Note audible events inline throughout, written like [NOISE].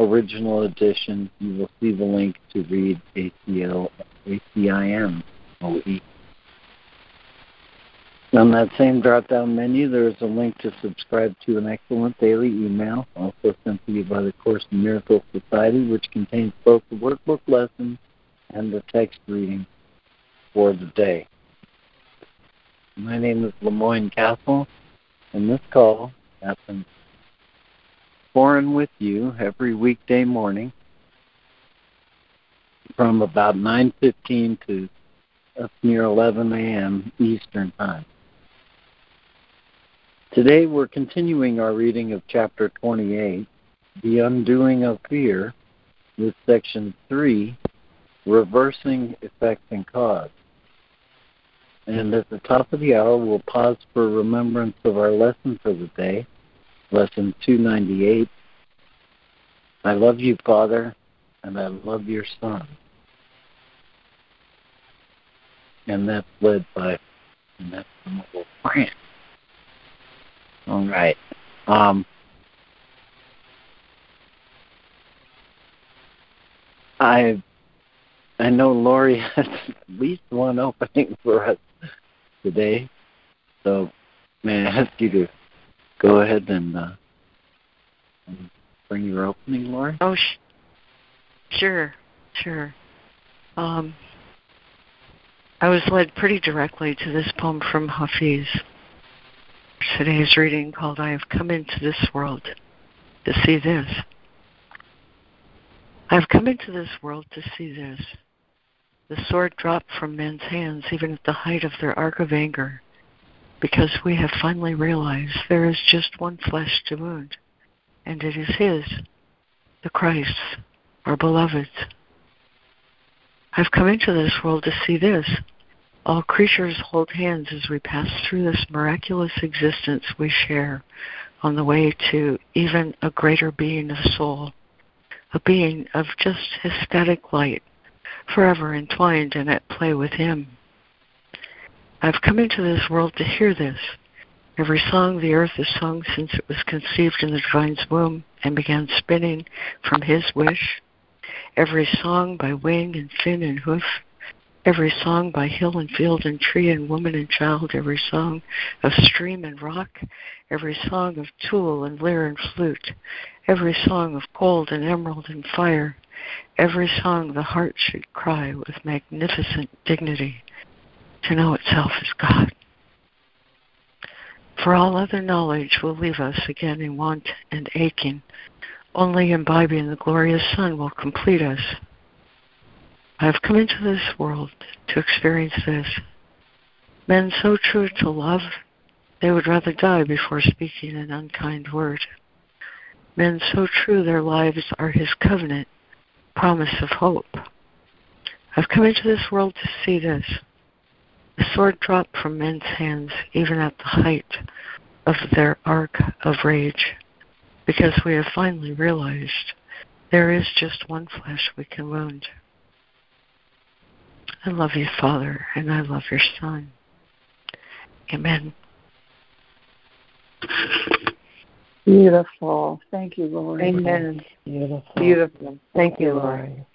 original edition, you will see the link to read ACL, ACIM OE. On that same drop down menu, there is a link to subscribe to an excellent daily email, also sent to you by the Course in Miracles Society, which contains both the workbook lessons and the text reading for the day. My name is LeMoyne Castle, and this call happens for and with you every weekday morning from about 9.15 to up near 11 a.m. Eastern Time. Today we're continuing our reading of chapter 28, The Undoing of Fear, with section 3, Reversing Effect and Cause. And at the top of the hour, we'll pause for remembrance of our lesson for the day, lesson 298. I love you, Father, and I love your Son. And that's led by and that's the Grant. All right. Um, I I know Lori [LAUGHS] has at least one opening for us today, so may I ask you to go ahead and, uh, and bring your opening, Lori? Oh, sh- sure, sure. Um, I was led pretty directly to this poem from Hafiz. Today's reading called I Have Come Into This World to See This. I have come into this world to see this. The sword dropped from men's hands even at the height of their arc of anger, because we have finally realized there is just one flesh to wound, and it is His, the Christ, our beloved. I've come into this world to see this. All creatures hold hands as we pass through this miraculous existence we share on the way to even a greater being of soul, a being of just ecstatic light, forever entwined and at play with Him. I've come into this world to hear this. Every song the earth has sung since it was conceived in the divine's womb and began spinning from His wish. Every song by wing and fin and hoof, every song by hill and field and tree and woman and child, every song of stream and rock, every song of tool and lyre and flute, every song of gold and emerald and fire, every song the heart should cry with magnificent dignity to know itself as God. For all other knowledge will leave us again in want and aching. Only imbibing the glorious Sun will complete us. I have come into this world to experience this. Men so true to love, they would rather die before speaking an unkind word. Men so true their lives are his covenant, promise of hope. I've come into this world to see this. The sword dropped from men's hands even at the height of their arc of rage, because we have finally realized there is just one flesh we can wound. I love you, Father, and I love your Son. Amen. Beautiful. Thank you, Lord. Amen. Beautiful. Beautiful. Thank you, Lord.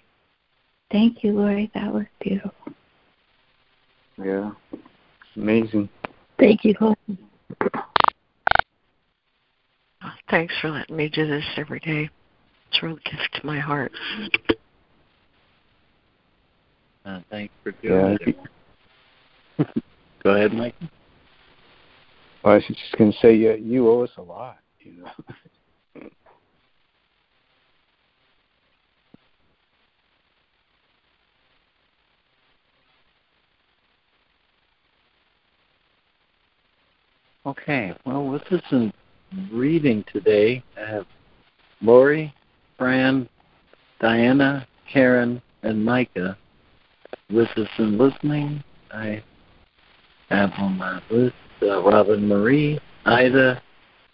Thank you, Lori. That was beautiful. Yeah. Amazing. Thank you, Lord. Thanks for letting me do this every day. It's a real gift to my heart. Uh, thanks for doing Yeah. it. [LAUGHS] Go ahead, Mike. Well, I was just going to say, you, you owe us a lot. You know. [LAUGHS] Okay, well, with us in reading today, I have Lori, Fran, Diana, Karen, and Micah with us in listening. I have on my list uh, Robin Marie, Ida,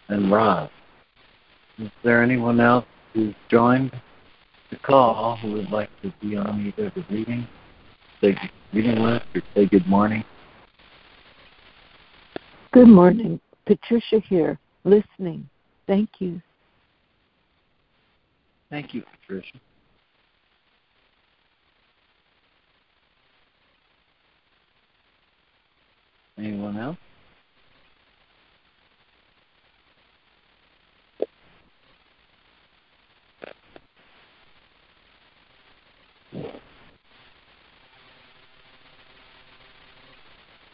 and Rob. Is there anyone else who's joined the call who would like to be on either the reading, reading list, or say good morning? Good morning. Patricia here, listening. Thank you. Thank you, Patricia. Anyone else?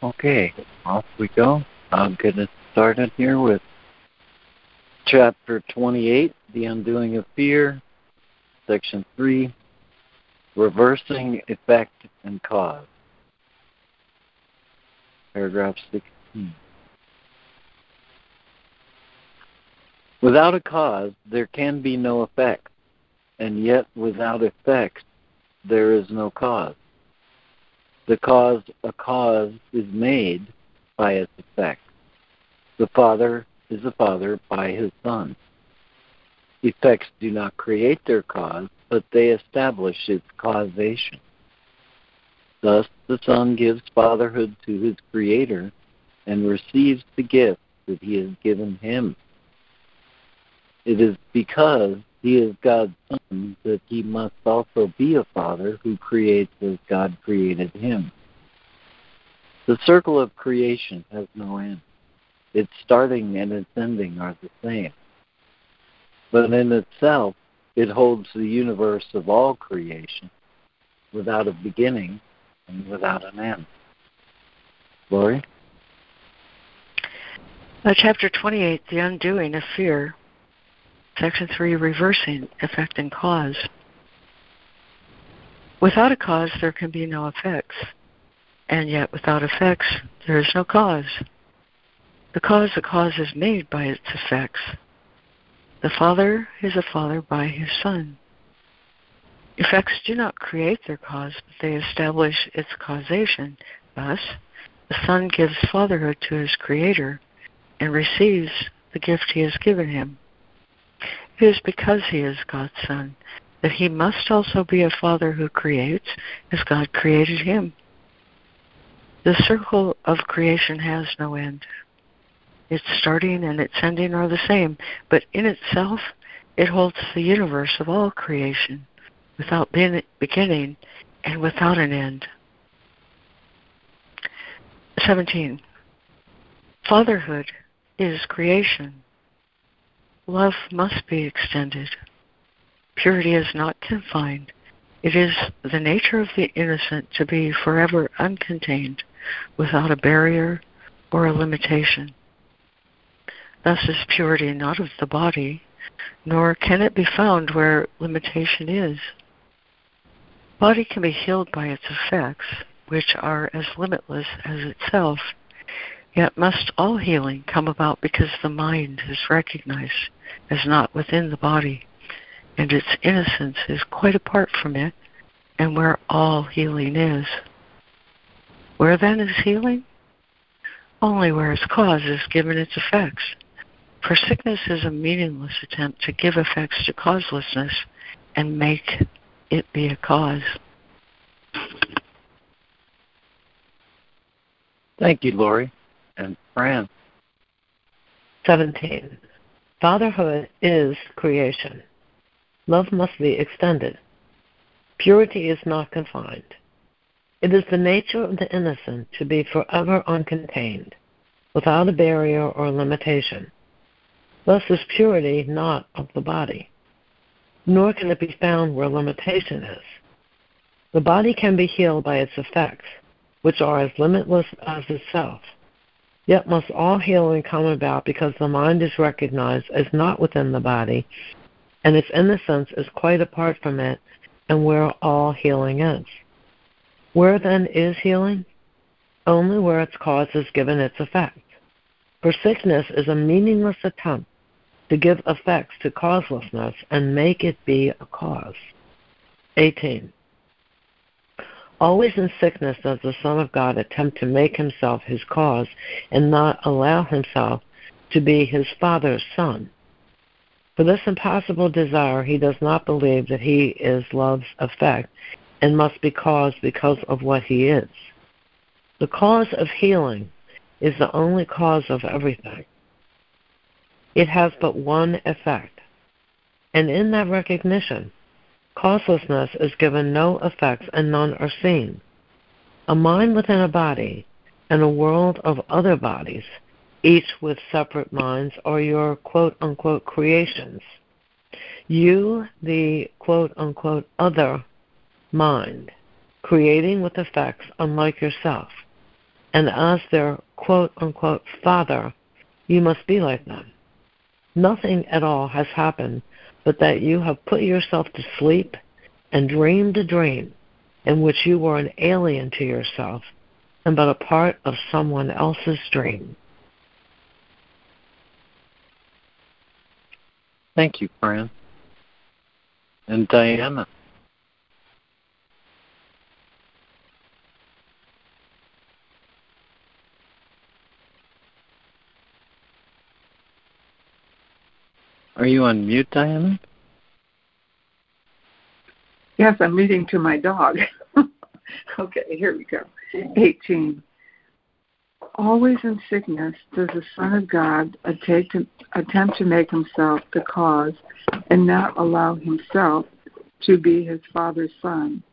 Okay, off we go. I'll get it started here with chapter 28, The Undoing of Fear, section 3, Reversing Effect and Cause. Paragraph 16. Without a cause, there can be no effect, and yet without effects, there is no cause. The cause a cause is made by its effect. The Father is a Father by his Son. Effects do not create their cause, but they establish its causation. Thus, the Son gives fatherhood to his Creator and receives the gift that he has given him. It is because he is God's Son that he must also be a Father who creates as God created him. The circle of creation has no end. Its starting and its ending are the same. But in itself, it holds the universe of all creation without a beginning and without an end. Lori? Uh, chapter 28, The Undoing of Fear. Section 3, Reversing Effect and Cause. Without a cause, there can be no effects, and yet without effects, there is no cause. The cause a cause is made by its effects. The Father is a Father by his Son. Effects do not create their cause, but they establish its causation. Thus, the Son gives fatherhood to his Creator and receives the gift he has given him. It is because he is God's Son that he must also be a Father who creates as God created him. The circle of creation has no end. Its starting and its ending are the same, but in itself it holds the universe of all creation without beginning and without an end. 17. Fatherhood is creation. Love must be extended. Purity is not confined. It is the nature of the innocent to be forever uncontained, without a barrier or a limitation. Thus is purity not of the body, nor can it be found where limitation is. Body can be healed by its effects, which are as limitless as itself, yet must all healing come about because the mind is recognized as not within the body, and its innocence is quite apart from it, and where all healing is. Where then is healing? Only where its cause is given its effects. For sickness is a meaningless attempt to give effects to causelessness and make it be a cause. Thank you, Lori. And Fran. 17. Fatherhood is creation. Love must be extended. Purity is not confined. It is the nature of the innocent to be forever uncontained, without a barrier or limitation. Thus is purity not of the body, nor can it be found where limitation is. The body can be healed by its effects, which are as limitless as itself. Yet must all healing come about because the mind is recognized as not within the body, and its innocence is quite apart from it, and where all healing is. Where then is healing? Only where its cause is given its effect. For sickness is a meaningless attempt to give effects to causelessness and make it be a cause. 18. Always in sickness does the Son of God attempt to make himself his cause and not allow himself to be his Father's Son. For this impossible desire, he does not believe that he is love's effect and must be caused because of what he is. The cause of healing is the only cause of everything. It has but one effect. And in that recognition, causelessness is given no effects and none are seen. A mind within a body and a world of other bodies, each with separate minds, are your quote unquote creations. You, the quote unquote other mind, creating with effects unlike yourself, and as their quote unquote father, you must be like them. Nothing at all has happened but that you have put yourself to sleep and dreamed a dream in which you were an alien to yourself and but a part of someone else's dream. Thank you, Fran. And Diana. Are you on mute, Diana? Yes, I'm reading to my dog. [LAUGHS] okay, here we go. 18. Always in sickness does the Son of God attempt to, make himself the cause and not allow himself to be his Father's Son.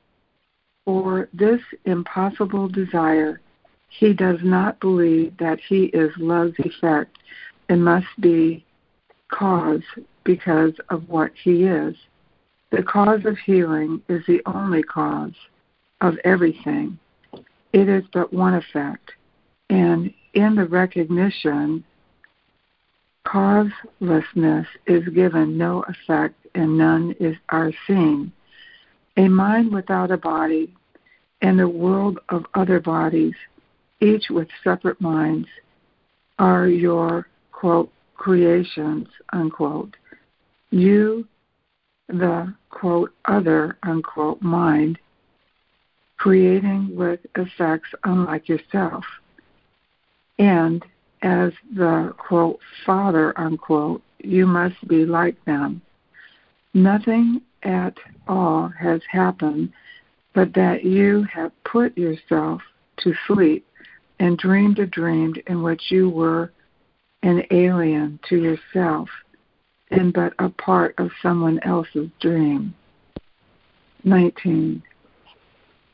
For this impossible desire, he does not believe that he is love's effect and must be cause because of what he is. The cause of healing is the only cause of everything. It is but one effect. And in the recognition, causelessness is given no effect and none is are seen. A mind without a body and a world of other bodies, each with separate minds, are your quote creations, unquote. You, the quote, other, unquote, mind, creating with effects unlike yourself. And as the quote, father, unquote, you must be like them. Nothing at all has happened but that you have put yourself to sleep and dreamed a dream in which you were an alien to yourself and but a part of someone else's dream. 19.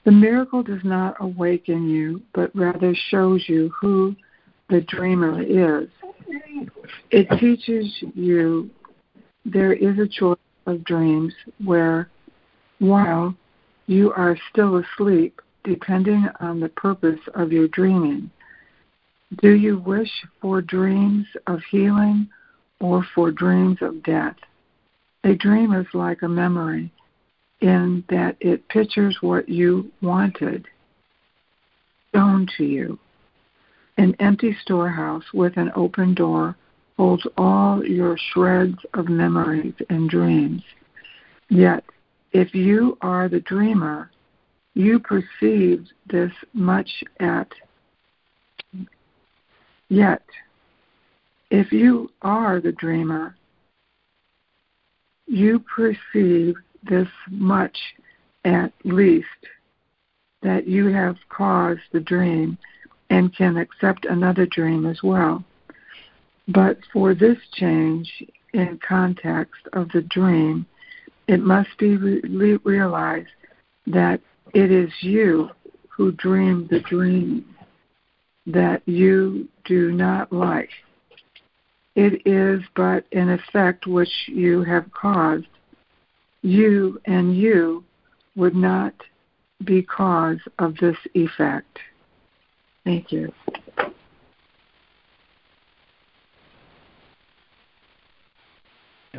The miracle does not awaken you, but rather shows you who the dreamer is. It teaches you there is a choice of dreams where, while you are still asleep, depending on the purpose of your dreaming, do you wish for dreams of healing or for dreams of death? A dream is like a memory in that it pictures what you wanted shown to you. An empty storehouse with an open door holds all your shreds of memories and dreams. Yet, if you are the dreamer, you perceive this much at Yet, if you are the dreamer, you perceive this much at least that you have caused the dream and can accept another dream as well. But for this change in context of the dream, it must be re- realized that it is you who dreamed the dream that you do not like. It is but an effect which you have caused. You and you would not be cause of this effect. Thank you.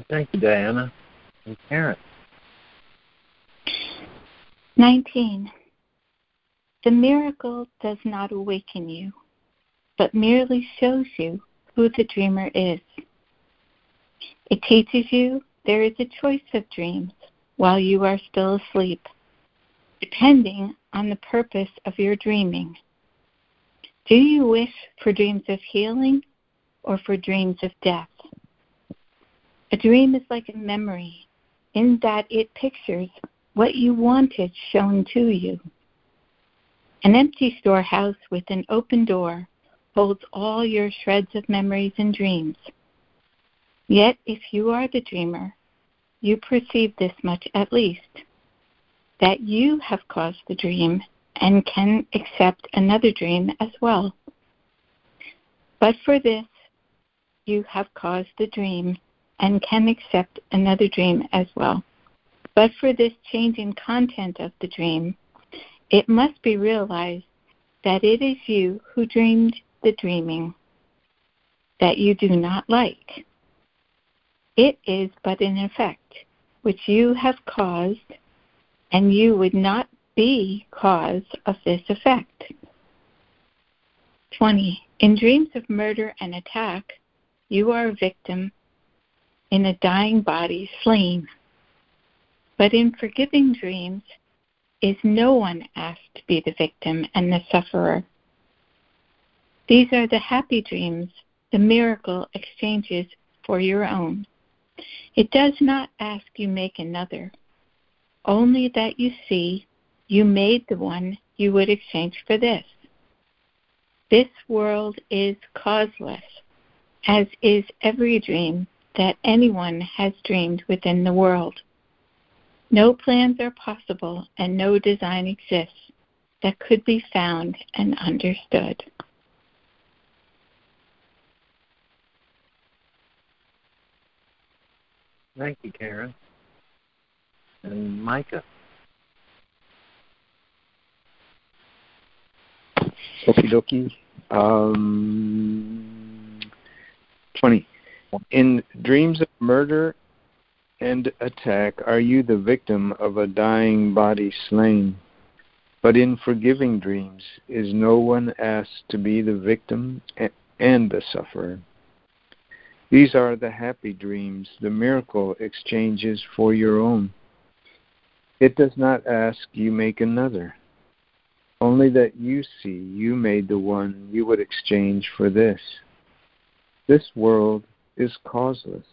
Thank you, Diana. And Karen. 19. The miracle does not awaken you, but merely shows you who the dreamer is. It teaches you there is a choice of dreams while you are still asleep, depending on the purpose of your dreaming. Do you wish for dreams of healing or for dreams of death? A dream is like a memory in that it pictures what you wanted shown to you. An empty storehouse with an open door holds all your shreds of memories and dreams. Yet, if you are the dreamer, you perceive this much at least that you have caused the dream and can accept another dream as well. But for this, you have caused the dream and can accept another dream as well. But for this change in content of the dream, it must be realized that it is you who dreamed the dreaming that you do not like. It is but an effect which you have caused, and you would not be cause of this effect. 20. In dreams of murder and attack, you are a victim in a dying body slain. But in forgiving dreams, is no one asked to be the victim and the sufferer. These are the happy dreams, the miracle exchanges for your own. It does not ask you make another, only that you see you made the one you would exchange for this. This world is causeless, as is every dream that anyone has dreamed within the world. No plans are possible and no design exists that could be found and understood. Thank you, Karen. And Micah? Okie dokie. Um, 20. In dreams of murder and attack are you the victim of a dying body slain. But in forgiving dreams is no one asked to be the victim and the sufferer. These are the happy dreams, the miracle exchanges for your own. It does not ask you make another, only that you see you made the one you would exchange for this. This world is causeless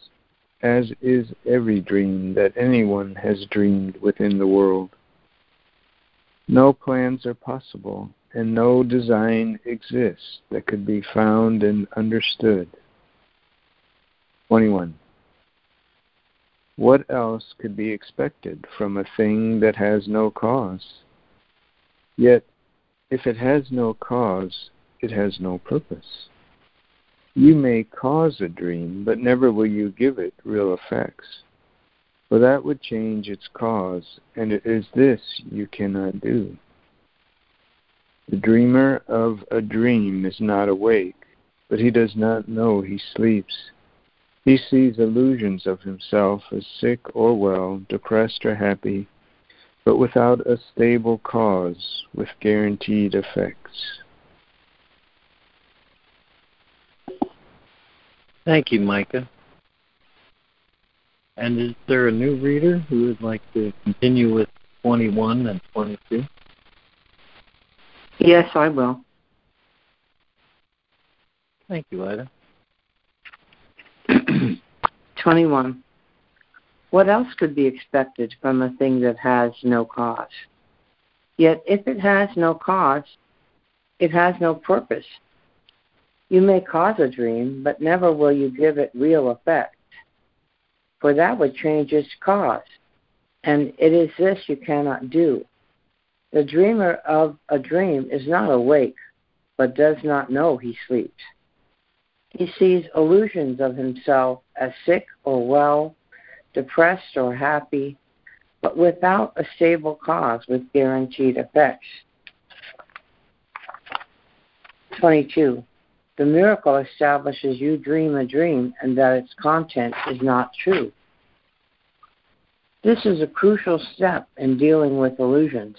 as is every dream that anyone has dreamed within the world. No plans are possible, and no design exists that could be found and understood. 21. What else could be expected from a thing that has no cause? Yet, if it has no cause, it has no purpose. You may cause a dream, but never will you give it real effects. For that would change its cause, and it is this you cannot do. The dreamer of a dream is not awake, but he does not know he sleeps. He sees illusions of himself as sick or well, depressed or happy, but without a stable cause with guaranteed effects. Thank you, Micah. And is there a new reader who would like to continue with 21 and 22? Yes, I will. Thank you, Ida. [CLEARS THROAT] 21. What else could be expected from a thing that has no cause? Yet if it has no cause, it has no purpose. You may cause a dream, but never will you give it real effect, for that would change its cause, and it is this you cannot do. The dreamer of a dream is not awake, but does not know he sleeps. He sees illusions of himself as sick or well, depressed or happy, but without a stable cause with guaranteed effects. 22. The miracle establishes you dream a dream and that its content is not true. This is a crucial step in dealing with illusions.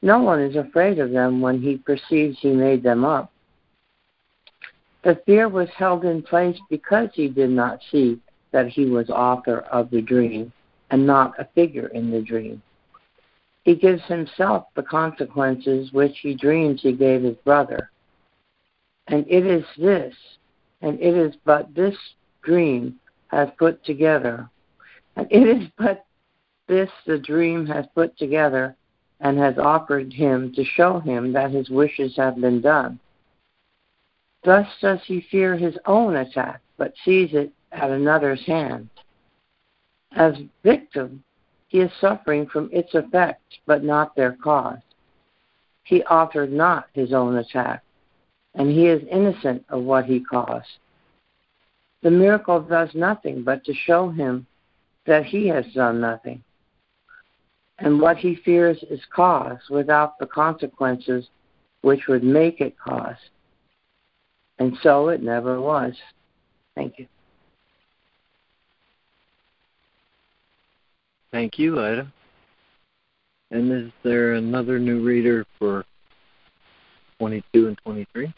No one is afraid of them when he perceives he made them up. The fear was held in place because he did not see that he was author of the dream and not a figure in the dream. He gives himself the consequences which he dreams he gave his brother. And it is this, and it is but this dream has put together, and it is but this the dream has put together and has offered him to show him that his wishes have been done. Thus does he fear his own attack, but sees it at another's hand. As victim, he is suffering from its effects, but not their cause. He authored not his own attack, and he is innocent of what he caused. The miracle does nothing but to show him that he has done nothing. And what he fears is cause without the consequences which would make it cause. And so it never was. Thank you. Thank you, Ida. And is there another new reader for 22 and 23?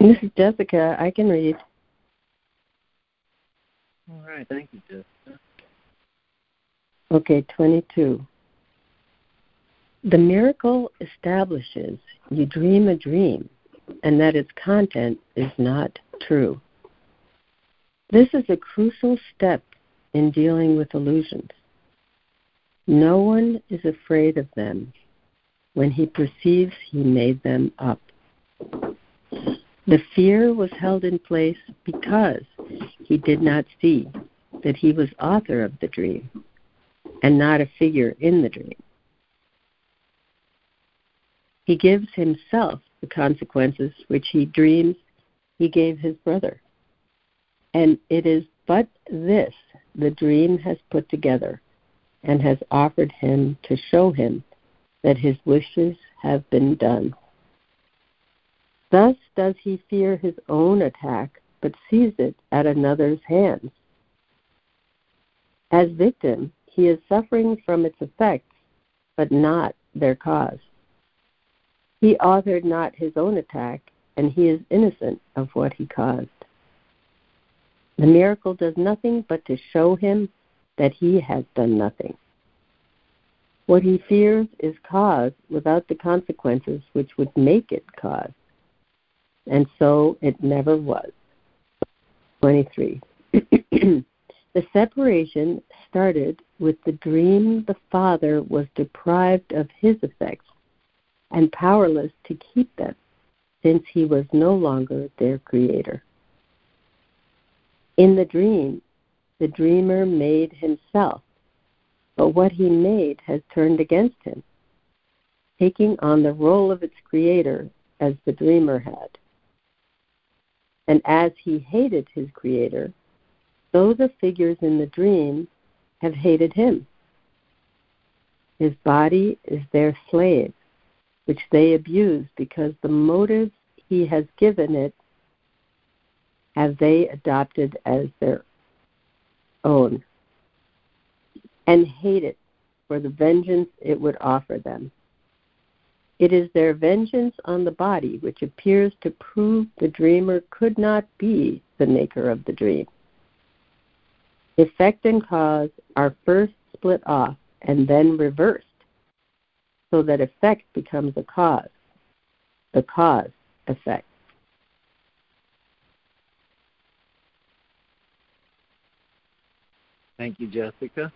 This is Jessica. I can read. All right. Thank you, Jessica. Okay, 22. The miracle establishes you dream a dream and that its content is not true. This is a crucial step in dealing with illusions. No one is afraid of them when he perceives he made them up. The fear was held in place because he did not see that he was author of the dream and not a figure in the dream. He gives himself the consequences which he dreams he gave his brother. And it is but this the dream has put together and has offered him to show him that his wishes have been done. Thus does he fear his own attack, but sees it at another's hands. As victim, he is suffering from its effects, but not their cause. He authored not his own attack, and he is innocent of what he caused. The miracle does nothing but to show him that he has done nothing. What he fears is cause without the consequences which would make it cause. And so it never was. 23. [CLEARS THROAT] the separation started with the dream the father was deprived of his effects and powerless to keep them since he was no longer their creator. In the dream, the dreamer made himself, but what he made has turned against him, taking on the role of its creator as the dreamer had. And as he hated his creator, so the figures in the dream have hated him. His body is their slave, which they abuse because the motives he has given it have they adopted as their own and hate it for the vengeance it would offer them. It is their vengeance on the body which appears to prove the dreamer could not be the maker of the dream. Effect and cause are first split off and then reversed, so that effect becomes a cause, the cause effect. Thank you, Jessica.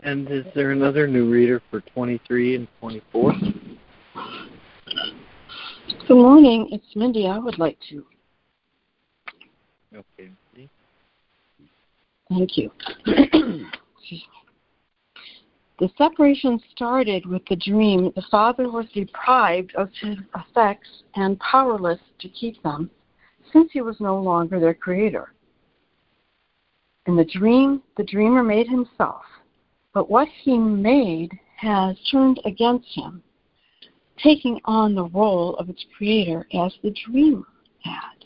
And is there another new reader for 23 and 24? Good morning. It's Mindy. I would like to. Okay. Thank you. [CLEARS THROAT] the separation started with the dream the father was deprived of his effects and powerless to keep them since he was no longer their creator. In the dream, the dreamer made himself, but what he made has turned against him, taking on the role of its creator as the dreamer had.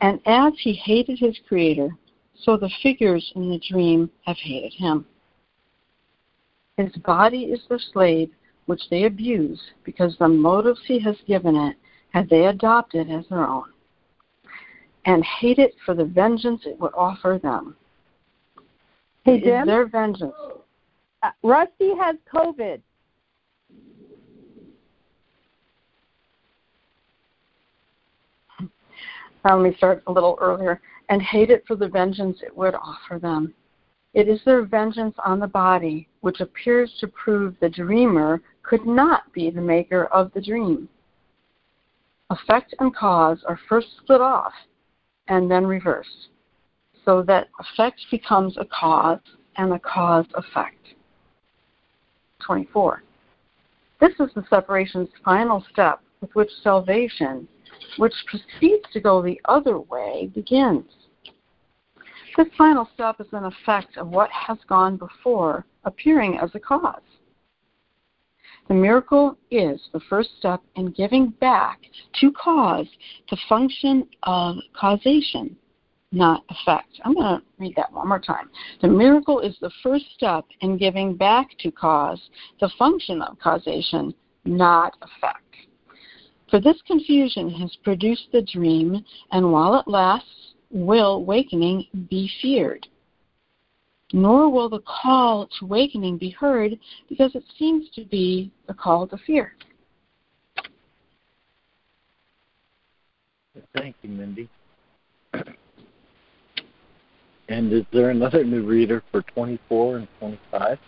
And as he hated his creator, so the figures in the dream have hated him. His body is the slave which they abuse because the motives he has given it have they adopted as their own. And hate it for the vengeance it would offer them. Hey, It is Jim. their vengeance. Uh, Rusty has COVID. Now let me start a little earlier. And hate it for the vengeance it would offer them. It is their vengeance on the body which appears to prove the dreamer could not be the maker of the dream. Effect and cause are first split off and then reverse. so that effect becomes a cause and a cause effect. 24. This is the separation's final step with which salvation, which proceeds to go the other way, begins. This final step is an effect of what has gone before, appearing as a cause. The miracle is the first step in giving back to cause the function of causation, not effect. I'm going to read that one more time. The miracle is the first step in giving back to cause the function of causation, not effect. For this confusion has produced the dream, and while it lasts, will wakening be feared. Nor will the call to wakening be heard because it seems to be a call to fear. Thank you, Mindy. [CLEARS THROAT] And is there another new reader for 24 and 25?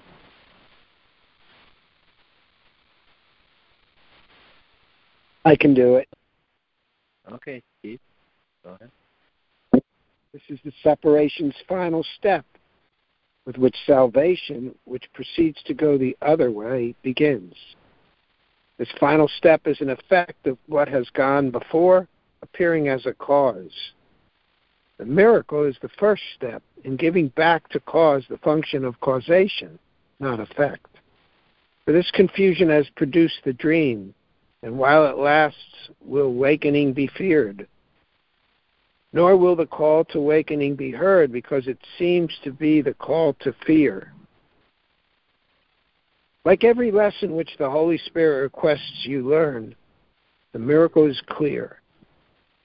I can do it. Okay, Steve, go ahead. This is the separation's final step, with which salvation, which proceeds to go the other way, begins. This final step is an effect of what has gone before, appearing as a cause. The miracle is the first step in giving back to cause the function of causation, not effect. For this confusion has produced the dream, and while it lasts, will awakening be feared. Nor will the call to awakening be heard because it seems to be the call to fear. Like every lesson which the Holy Spirit requests you learn, the miracle is clear.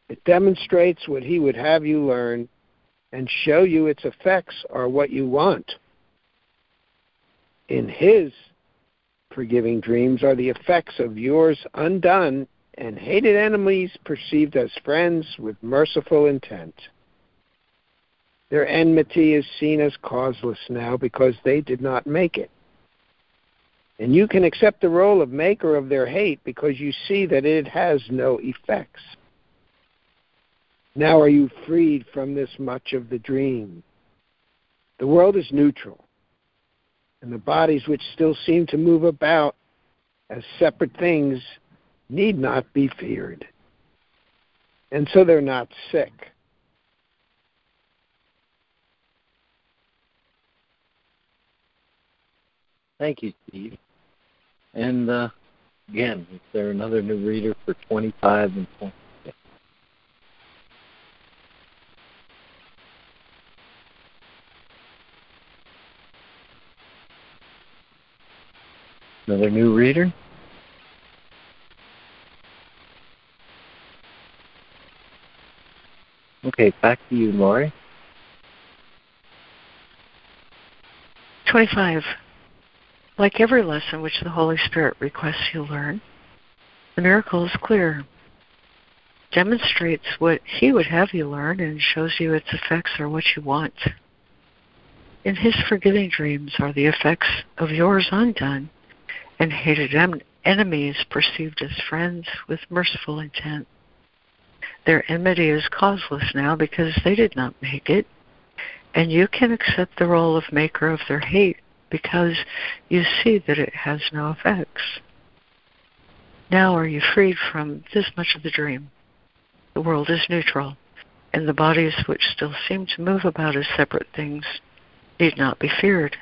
It demonstrates what He would have you learn and show you its effects are what you want. In His forgiving dreams are the effects of yours undone and hated enemies perceived as friends with merciful intent. Their enmity is seen as causeless now because they did not make it. And you can accept the role of maker of their hate because you see that it has no effects. Now are you freed from this much of the dream? The world is neutral, and the bodies which still seem to move about as separate things need not be feared. And so they're not sick. Thank you, Steve. And uh, again, is there another new reader for 25 and 26? Another new reader? Okay, back to you, Lori. 25. Like every lesson which the Holy Spirit requests you learn, the miracle is clear. Demonstrates what He would have you learn and shows you its effects are what you want. In His forgiving dreams are the effects of yours undone and hated em- enemies perceived as friends with merciful intent. Their enmity is causeless now because they did not make it, and you can accept the role of maker of their hate because you see that it has no effects. Now are you freed from this much of the dream? The world is neutral, and the bodies which still seem to move about as separate things need not be feared,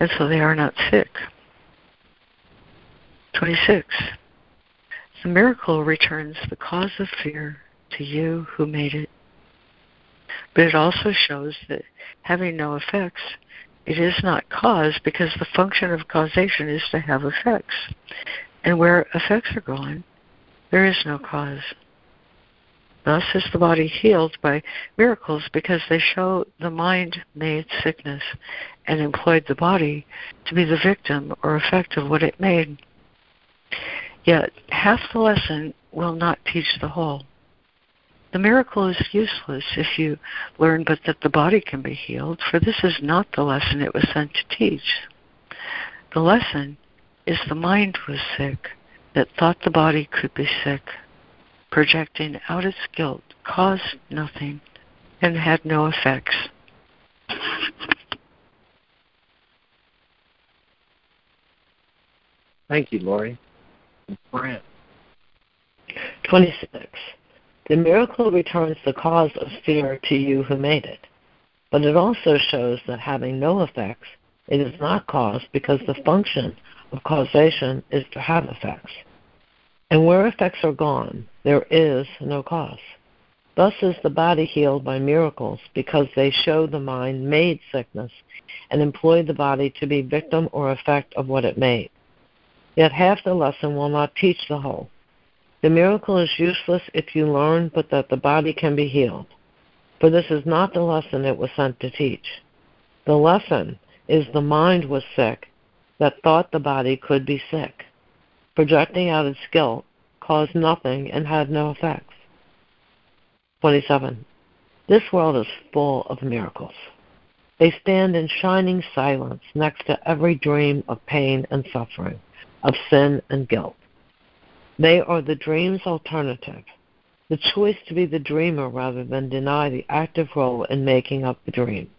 and so they are not sick. 26. The miracle returns the cause of fear to you who made it. But it also shows that having no effects, it is not cause because the function of causation is to have effects. And where effects are gone, there is no cause. Thus is the body healed by miracles because they show the mind made sickness and employed the body to be the victim or effect of what it made. Yet half the lesson will not teach the whole. The miracle is useless if you learn but that the body can be healed, for this is not the lesson it was sent to teach. The lesson is the mind was sick that thought the body could be sick projecting out its guilt, caused nothing, and had no effects. Thank you, Lori. Brant. 26. The miracle returns the cause of fear to you who made it, but it also shows that having no effects, it is not caused because the function of causation is to have effects. And where effects are gone, there is no cause. Thus is the body healed by miracles, because they show the mind made sickness and employ the body to be victim or effect of what it made. Yet half the lesson will not teach the whole. The miracle is useless if you learn but that the body can be healed. For this is not the lesson it was sent to teach. The lesson is the mind was sick that thought the body could be sick projecting out its guilt, caused nothing and had no effects. 27. This world is full of miracles. They stand in shining silence next to every dream of pain and suffering, of sin and guilt. They are the dream's alternative, the choice to be the dreamer rather than deny the active role in making up the dream.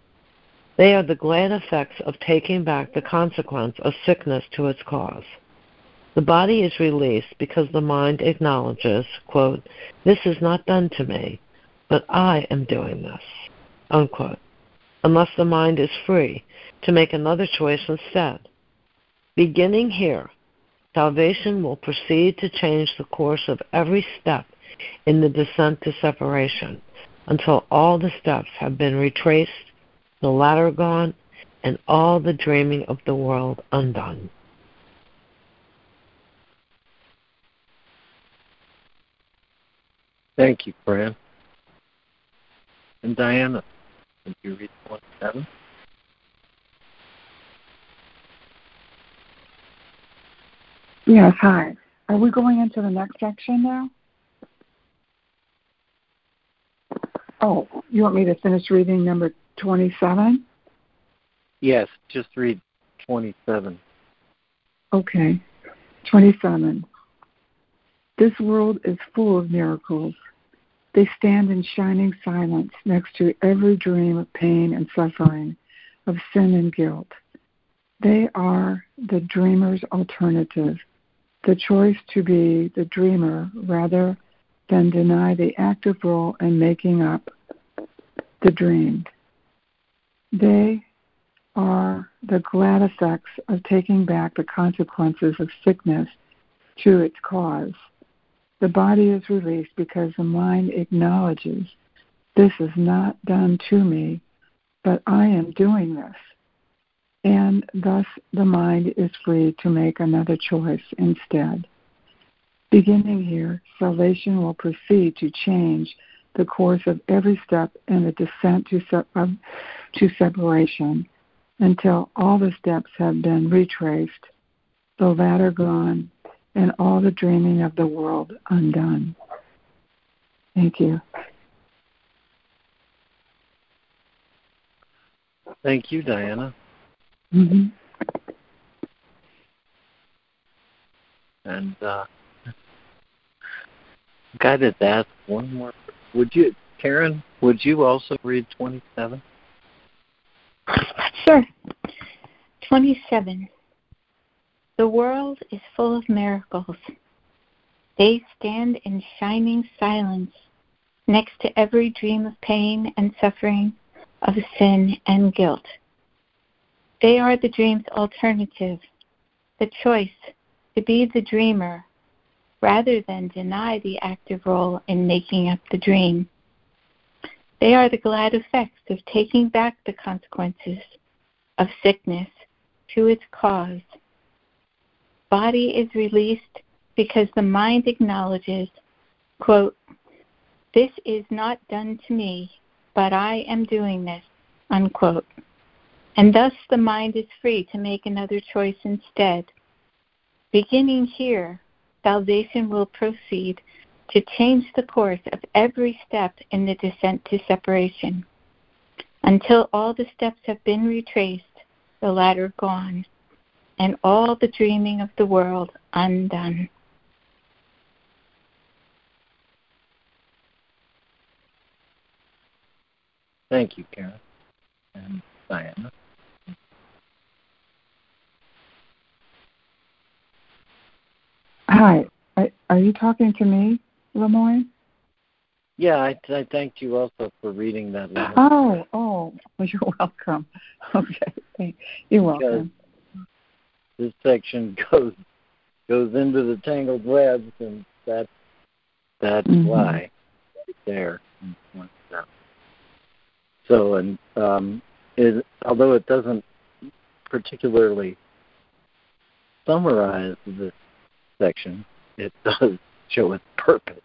They are the glad effects of taking back the consequence of sickness to its cause. The body is released because the mind acknowledges, quote, this is not done to me, but I am doing this, unquote, unless the mind is free to make another choice instead. Beginning here, salvation will proceed to change the course of every step in the descent to separation until all the steps have been retraced, the ladder gone, and all the dreaming of the world undone. Thank you, Fran. And Diana, would you read 27? Yes, hi. Are we going into the next section now? Oh, you want me to finish reading number 27? Yes, just read 27. Okay. 27. This world is full of miracles. They stand in shining silence next to every dream of pain and suffering, of sin and guilt. They are the dreamer's alternative, the choice to be the dreamer rather than deny the active role in making up the dream. They are the glad effects of taking back the consequences of sickness to its cause the body is released because the mind acknowledges this is not done to me, but I am doing this. And thus the mind is free to make another choice instead. Beginning here, salvation will proceed to change the course of every step in the descent to, se- to separation until all the steps have been retraced, the ladder gone, and all the dreaming of the world undone. Thank you. Thank you, Diana. Mm-hmm. And uh, guided that one more. Would you, Karen? Would you also read twenty-seven? Sure. Twenty-seven. The world is full of miracles. They stand in shining silence next to every dream of pain and suffering, of sin and guilt. They are the dream's alternative, the choice to be the dreamer rather than deny the active role in making up the dream. They are the glad effects of taking back the consequences of sickness to its cause body is released because the mind acknowledges, quote, This is not done to me, but I am doing this. Unquote. And thus the mind is free to make another choice instead. Beginning here, salvation will proceed to change the course of every step in the descent to separation. Until all the steps have been retraced, the ladder gone, and all the dreaming of the world undone. Thank you, Karen and Diana. Hi, are you talking to me, LeMoyne? Yeah, I, I thanked you also for reading that letter. Oh, oh, well, [LAUGHS] you're welcome. Okay, you're welcome. Because this section [LAUGHS] goes goes into the tangled webs, and that that's mm-hmm. why right there. So, and um, it, although it doesn't particularly summarize this section, it [LAUGHS] does show its purpose.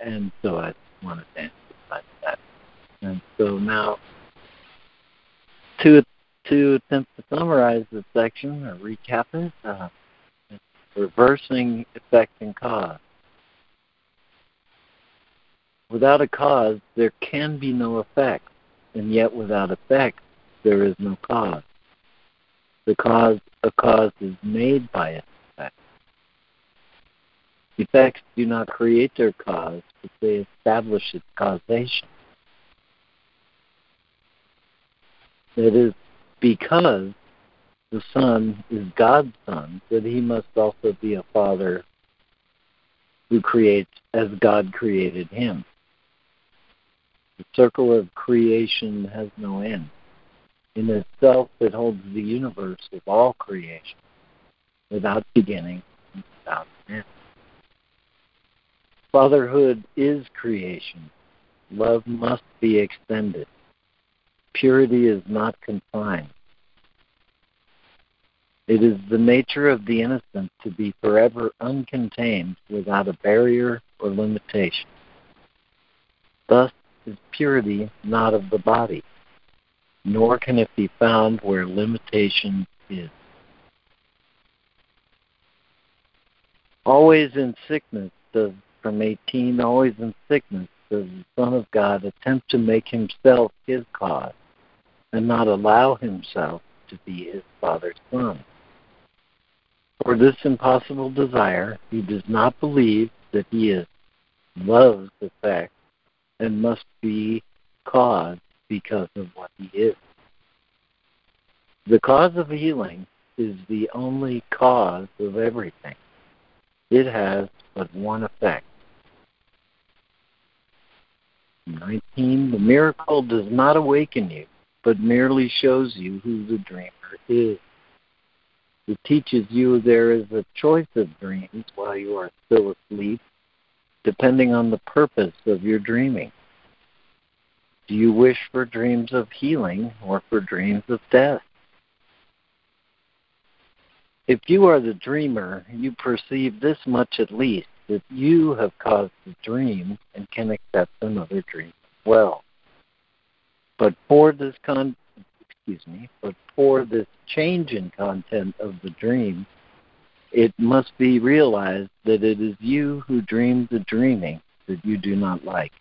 and so I want to emphasize that. And so now, to to attempt to summarize this section or recap it, uh, reversing effect and cause. Without a cause, there can be no effect, and yet without effect, there is no cause. The cause, a cause is made by its effect. Effects do not create their cause, but they establish its causation. It is because the Son is God's Son that he must also be a Father who creates as God created him. The circle of creation has no end. In itself, it holds the universe of all creation, without beginning and without end. Fatherhood is creation. Love must be extended. Purity is not confined. It is the nature of the innocent to be forever uncontained without a barrier or limitation. Thus is purity not of the body, nor can it be found where limitation is. Always in sickness does from 18, always in sickness, does the Son of God attempt to make himself his cause and not allow himself to be his Father's Son. For this impossible desire, he does not believe that he is love's effect and must be caused because of what he is. The cause of healing is the only cause of everything. It has but one effect 19. The miracle does not awaken you, but merely shows you who the dreamer is. It teaches you there is a choice of dreams while you are still asleep, depending on the purpose of your dreaming. Do you wish for dreams of healing or for dreams of death? If you are the dreamer, you perceive this much at least that you have caused the dream and can accept another dream as well. But for this con excuse me, but for this change in content of the dream, it must be realized that it is you who dream the dreaming that you do not like.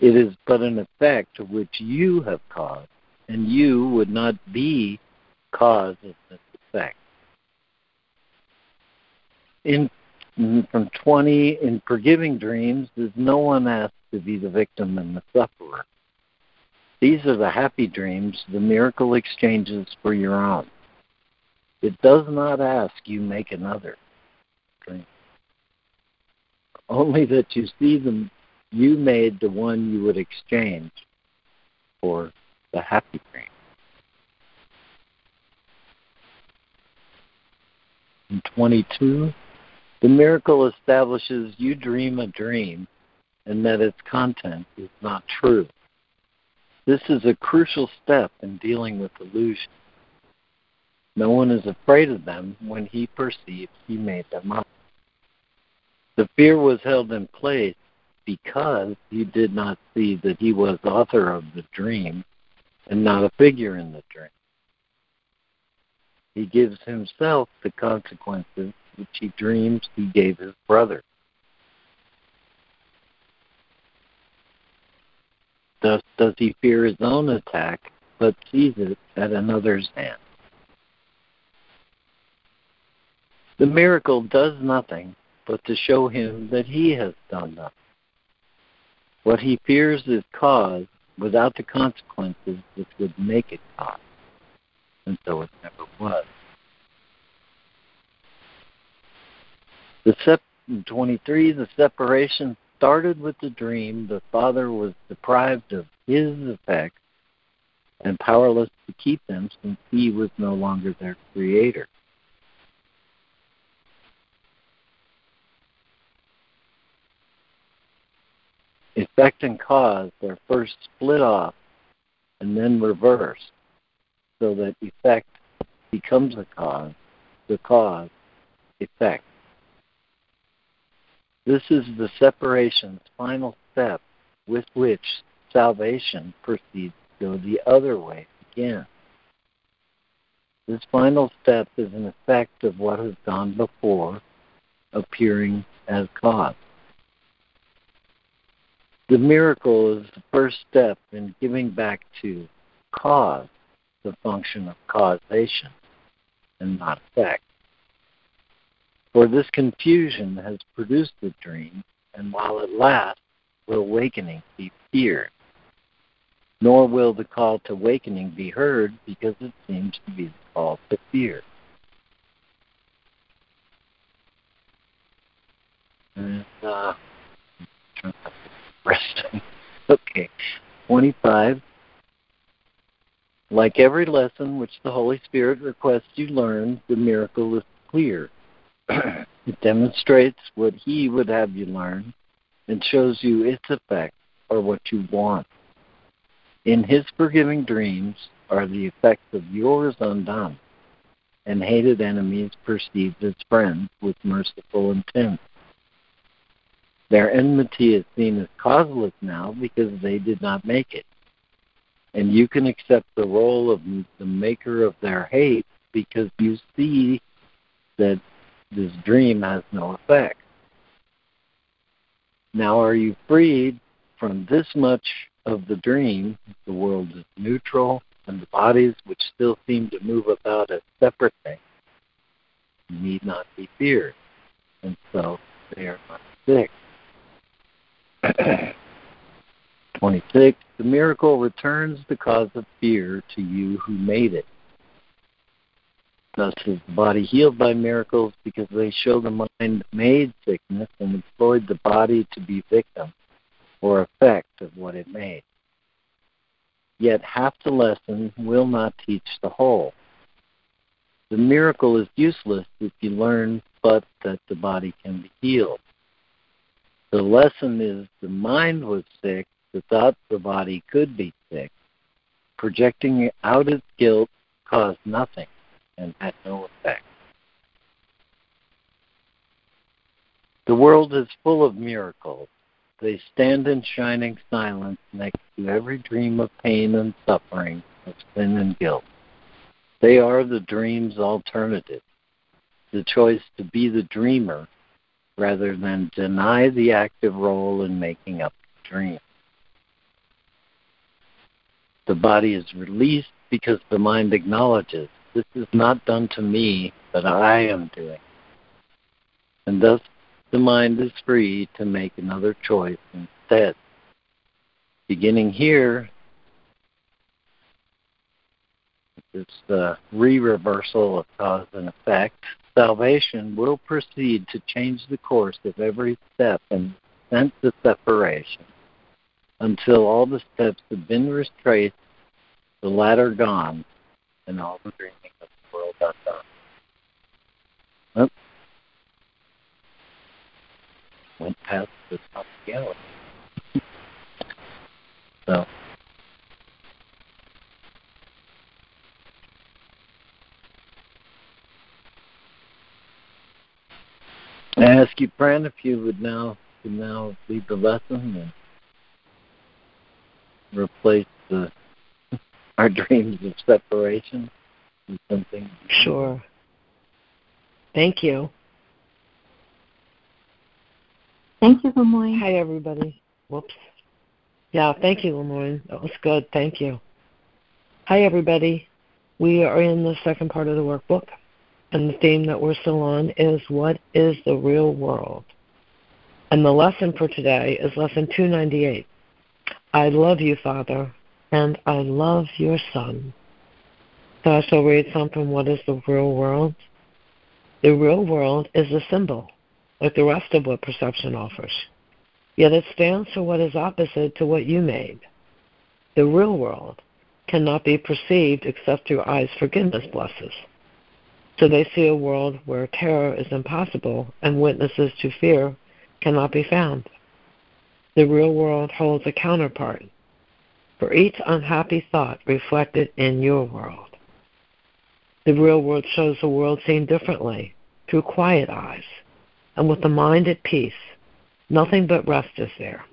It is but an effect which you have caused, and you would not be cause of this effect. In from 20 in forgiving dreams is no one asked to be the victim and the sufferer. These are the happy dreams, the miracle exchanges for your own. It does not ask you make another dream. Only that you see them you made the one you would exchange for the happy dream. In 22, the miracle establishes you dream a dream and that its content is not true. This is a crucial step in dealing with illusions. No one is afraid of them when he perceives he made them up. The fear was held in place because he did not see that he was author of the dream and not a figure in the dream. He gives himself the consequences which he dreams he gave his brother. Thus does he fear his own attack, but sees it at another's hand. The miracle does nothing but to show him that he has done nothing. What he fears is caused without the consequences which would make it cause, and so it never was. The sep- 23, the separation started with the dream. The father was deprived of his effects and powerless to keep them since he was no longer their creator. Effect and cause are first split off and then reversed so that effect becomes a cause, the cause, effect. This is the separation's final step with which salvation proceeds to go the other way again. This final step is an effect of what has gone before, appearing as cause. The miracle is the first step in giving back to cause the function of causation and not effect. For this confusion has produced the dream, and while it lasts, will awakening be feared. Nor will the call to awakening be heard because it seems to be the call to fear. And uh, resting. Okay. 25. Like every lesson which the Holy Spirit requests you learn, the miracle is clear. [CLEARS THROAT] it demonstrates what He would have you learn and shows you its effect or what you want. In His forgiving dreams are the effects of yours undone, and hated enemies perceived as friends with merciful intent. Their enmity is seen as causeless now because they did not make it. And you can accept the role of the maker of their hate because you see that this dream has no effect. Now, are you freed from this much of the dream? The world is neutral, and the bodies which still seem to move about as separate things need not be feared, and so they are not sick. [CLEARS THROAT] 26. The miracle returns the cause of fear to you who made it. Thus is the body healed by miracles because they show the mind made sickness and employed the body to be victim or effect of what it made. Yet half the lesson will not teach the whole. The miracle is useless if you learn but that the body can be healed. The lesson is the mind was sick, the thought the body could be sick. Projecting out its guilt caused nothing and had no effect. The world is full of miracles. They stand in shining silence next to every dream of pain and suffering, of sin and guilt. They are the dream's alternative, the choice to be the dreamer rather than deny the active role in making up the dream. The body is released because the mind acknowledges this is not done to me, but I am doing. And thus the mind is free to make another choice instead. Beginning here, this uh, re reversal of cause and effect, salvation will proceed to change the course of every step and sense to separation until all the steps have been retraced, the latter gone, and all the dreaming of the world undone. Went past the top of the galaxy. so I ask you, Fran, if you would now would now lead the lesson and replace the [LAUGHS] our dreams of separation with something. Sure. Thank you. Thank you, LeMoyne. Hi, everybody. Whoops. Yeah, thank you, LeMoyne. That was good. Thank you. Hi, everybody. We are in the second part of the workbook, and the theme that we're still on is What is the Real World? And the lesson for today is lesson 298. I love you, Father, and I love your Son. So I shall read something What is the Real World? The real world is a symbol, like the rest of what perception offers. Yet it stands for what is opposite to what you made. The real world cannot be perceived except through eyes forgiveness blesses. So they see a world where terror is impossible and witnesses to fear cannot be found. The real world holds a counterpart for each unhappy thought reflected in your world. The real world shows the world seen differently, through quiet eyes, and with the mind at peace. Nothing but rest is there.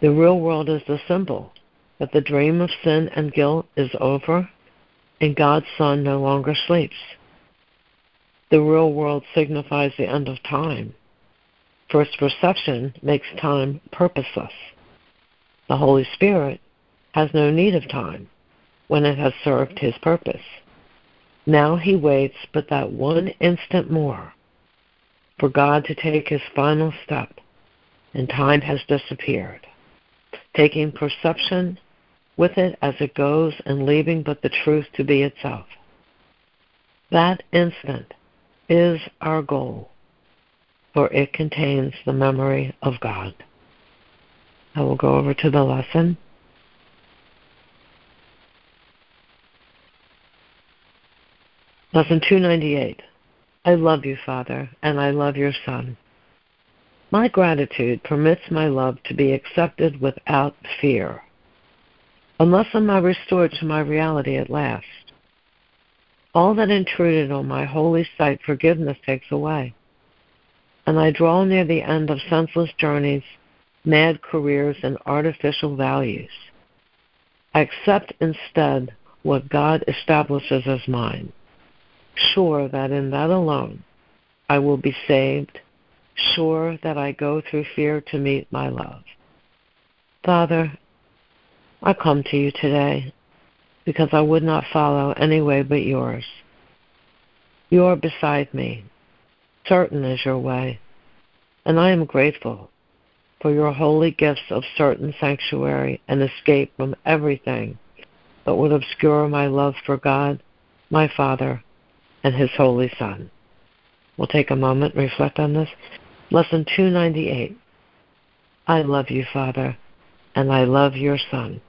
The real world is the symbol that the dream of sin and guilt is over and God's Son no longer sleeps. The real world signifies the end of time, for its perception makes time purposeless. The Holy Spirit has no need of time when it has served his purpose. Now he waits but that one instant more for God to take his final step, and time has disappeared, taking perception with it as it goes and leaving but the truth to be itself. That instant is our goal, for it contains the memory of God. I will go over to the lesson. Lesson 298. I love you, Father, and I love your Son. My gratitude permits my love to be accepted without fear, unless am I restored to my reality at last. All that intruded on my holy sight forgiveness takes away, and I draw near the end of senseless journeys, mad careers, and artificial values. I accept instead what God establishes as mine sure that in that alone I will be saved, sure that I go through fear to meet my love. Father, I come to you today because I would not follow any way but yours. You are beside me, certain is your way, and I am grateful for your holy gifts of certain sanctuary and escape from everything that would obscure my love for God, my Father, and his holy Son. We'll take a moment and reflect on this. Lesson 298. I love you, Father, and I love your Son.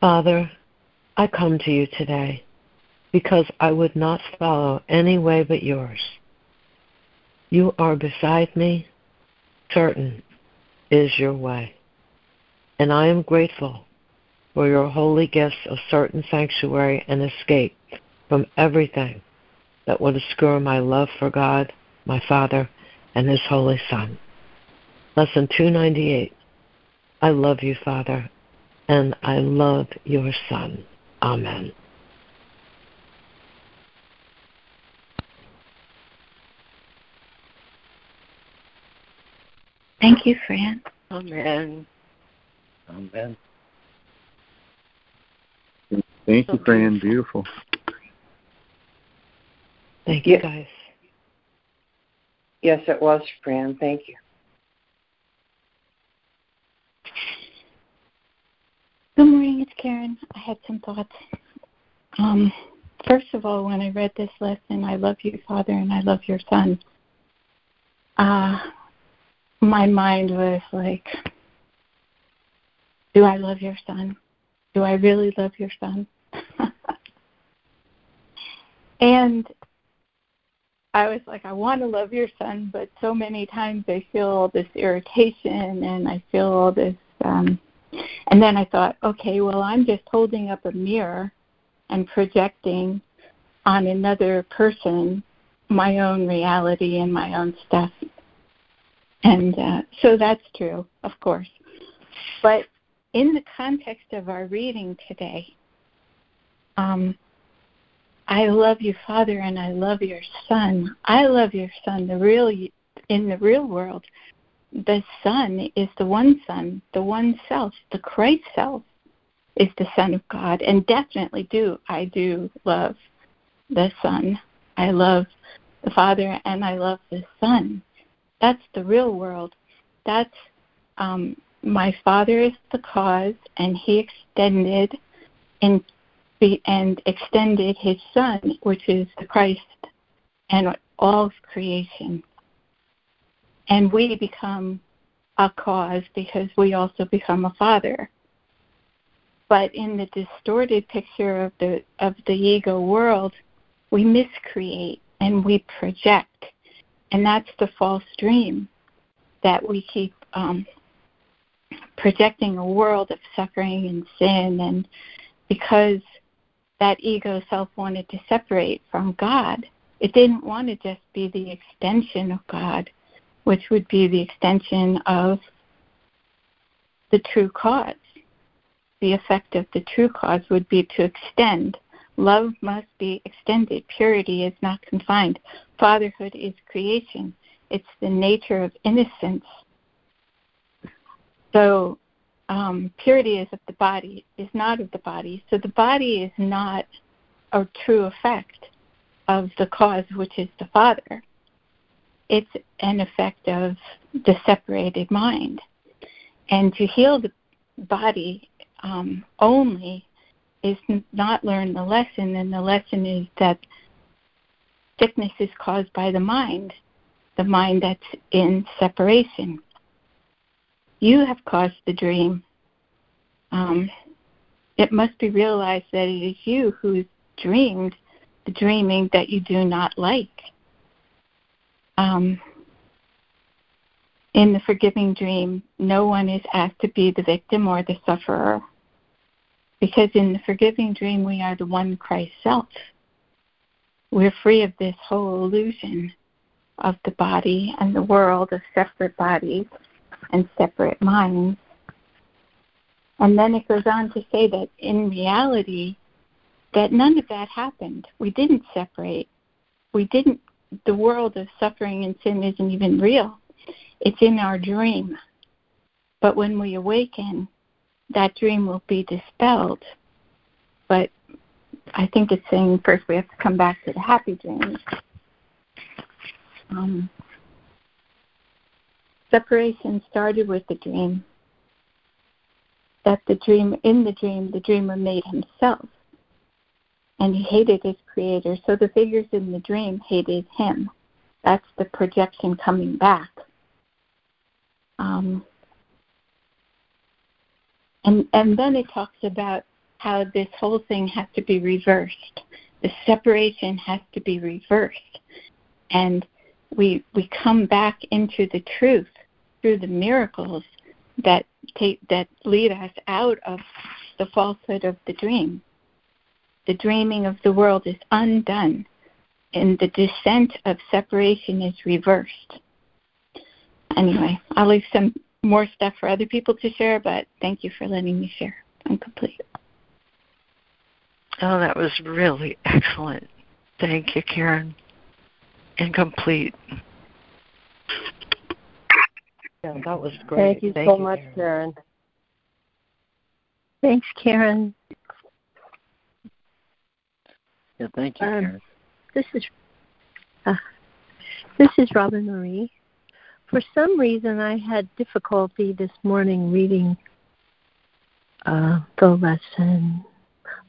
Father, I come to you today because I would not follow any way but yours. You are beside me, certain is your way. And I am grateful for your holy gifts of certain sanctuary and escape from everything that would obscure my love for God, my Father, and His Holy Son. Lesson 298. I love you, Father, and I love your Son. Amen. Thank you, Fran. Amen. Amen. Thank you, Fran. Beautiful. Thank you, guys. Yes, it was, Fran. Thank you. Good morning, it's Karen. I had some thoughts. Um, first of all, when I read this lesson, I love you, Father, and I love your Son. Uh, my mind was like, do I love your Son? Do I really love your Son? [LAUGHS] and I was like, I want to love your son, but so many times I feel all this irritation and I feel all this. Um, and then I thought, okay, well, I'm just holding up a mirror and projecting on another person my own reality and my own stuff. And uh, so that's true, of course. But in the context of our reading today, um, I love you, Father, and I love your Son. I love your Son. The real in the real world, the Son is the one Son, the one self, the Christ self is the Son of God. And definitely do I do love the Son. I love the Father and I love the Son. That's the real world. That's um, my Father is the cause, and He extended in and extended his Son, which is the Christ, and all creation. And we become a cause because we also become a father. But in the distorted picture of the of the ego world, we miscreate and we project, and that's the false dream that we keep um, projecting a world of suffering and sin, and because that ego self wanted to separate from God. It didn't want to just be the extension of God, which would be the extension of the true cause. The effect of the true cause would be to extend. Love must be extended. Purity is not confined. Fatherhood is creation. It's the nature of innocence. So um, purity is of the body, is not of the body. So the body is not a true effect of the cause, which is the Father. It's an effect of the separated mind. And to heal the body um, only is not learn the lesson, and the lesson is that sickness is caused by the mind, the mind that's in separation you have caused the dream. Um, it must be realized that it is you who dreamed the dreaming that you do not like. Um, in the forgiving dream, no one is asked to be the victim or the sufferer. Because in the forgiving dream, we are the one Christ self. We're free of this whole illusion of the body and the world of separate bodies and separate minds. And then it goes on to say that in reality, that none of that happened. We didn't separate. We didn't, the world of suffering and sin isn't even real. It's in our dream. But when we awaken, that dream will be dispelled. But I think it's saying first we have to come back to the happy dreams. Um, Separation started with the dream. That the dream, in the dream, the dreamer made himself. And he hated his creator. So the figures in the dream hated him. That's the projection coming back. Um, and, and then it talks about how this whole thing has to be reversed. The separation has to be reversed. And we we come back into the truth through the miracles that take that lead us out of the falsehood of the dream. The dreaming of the world is undone, and the descent of separation is reversed. Anyway, I'll leave some more stuff for other people to share, but thank you for letting me share. I'm complete. Oh, that was really excellent. Thank you, Karen. Incomplete. Yeah, that was great. Thank you Thank so you, much, Karen. Karen. Thanks, Karen. Yeah, thank you, Um. This is uh, this is Robin Marie. For some reason, I had difficulty this morning reading uh, the lesson.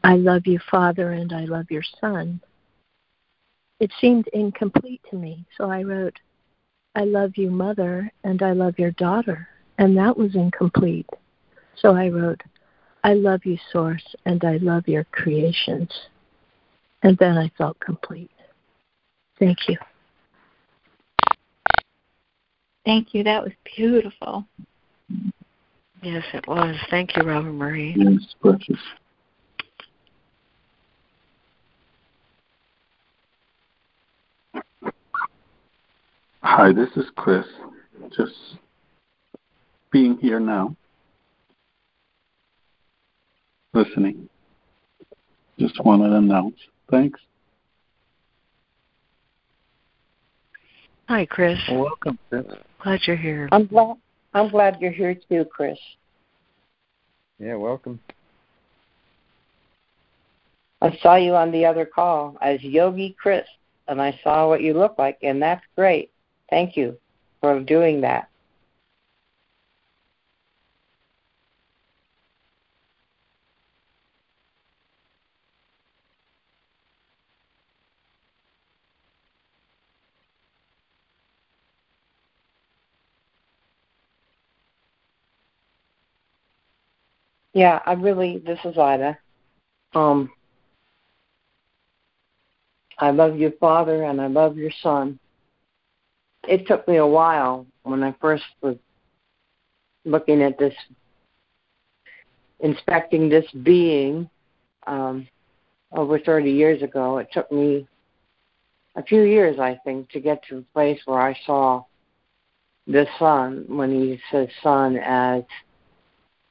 I love you, Father, and I love your Son. It seemed incomplete to me, so I wrote, I love you, Mother, and I love your daughter, and that was incomplete. So I wrote, I love you, Source, and I love your creations. And then I felt complete. Thank you. Thank you. That was beautiful. Yes, it was. Thank you, Robin Marie. Yes, precious. Hi, this is Chris. Just being here now. Listening. Just wanted to announce. Thanks. Hi, Chris. Well, welcome, Chris. Glad you're here. I'm glad I'm glad you're here too, Chris. Yeah, welcome. I saw you on the other call as Yogi Chris, and I saw what you look like, and that's great. Thank you for doing that. Yeah, I really. This is Ida. Um, I love your Father, and I love your Son. It took me a while when I first was looking at this, inspecting this being um, over 30 years ago. It took me a few years, I think, to get to a place where I saw the Son when he says Son as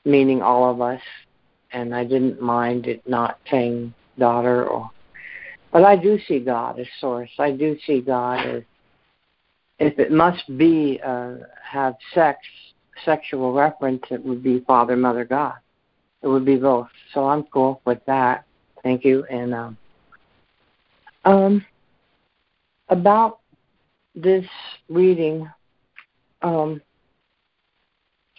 meaning all of us, and I didn't mind it not saying daughter or but I do see God as source. I do see God as if it must be uh, have sex, sexual reference, it would be Father, Mother, God. It would be both. So I'm cool with that. Thank you. And um, um, about this reading, um,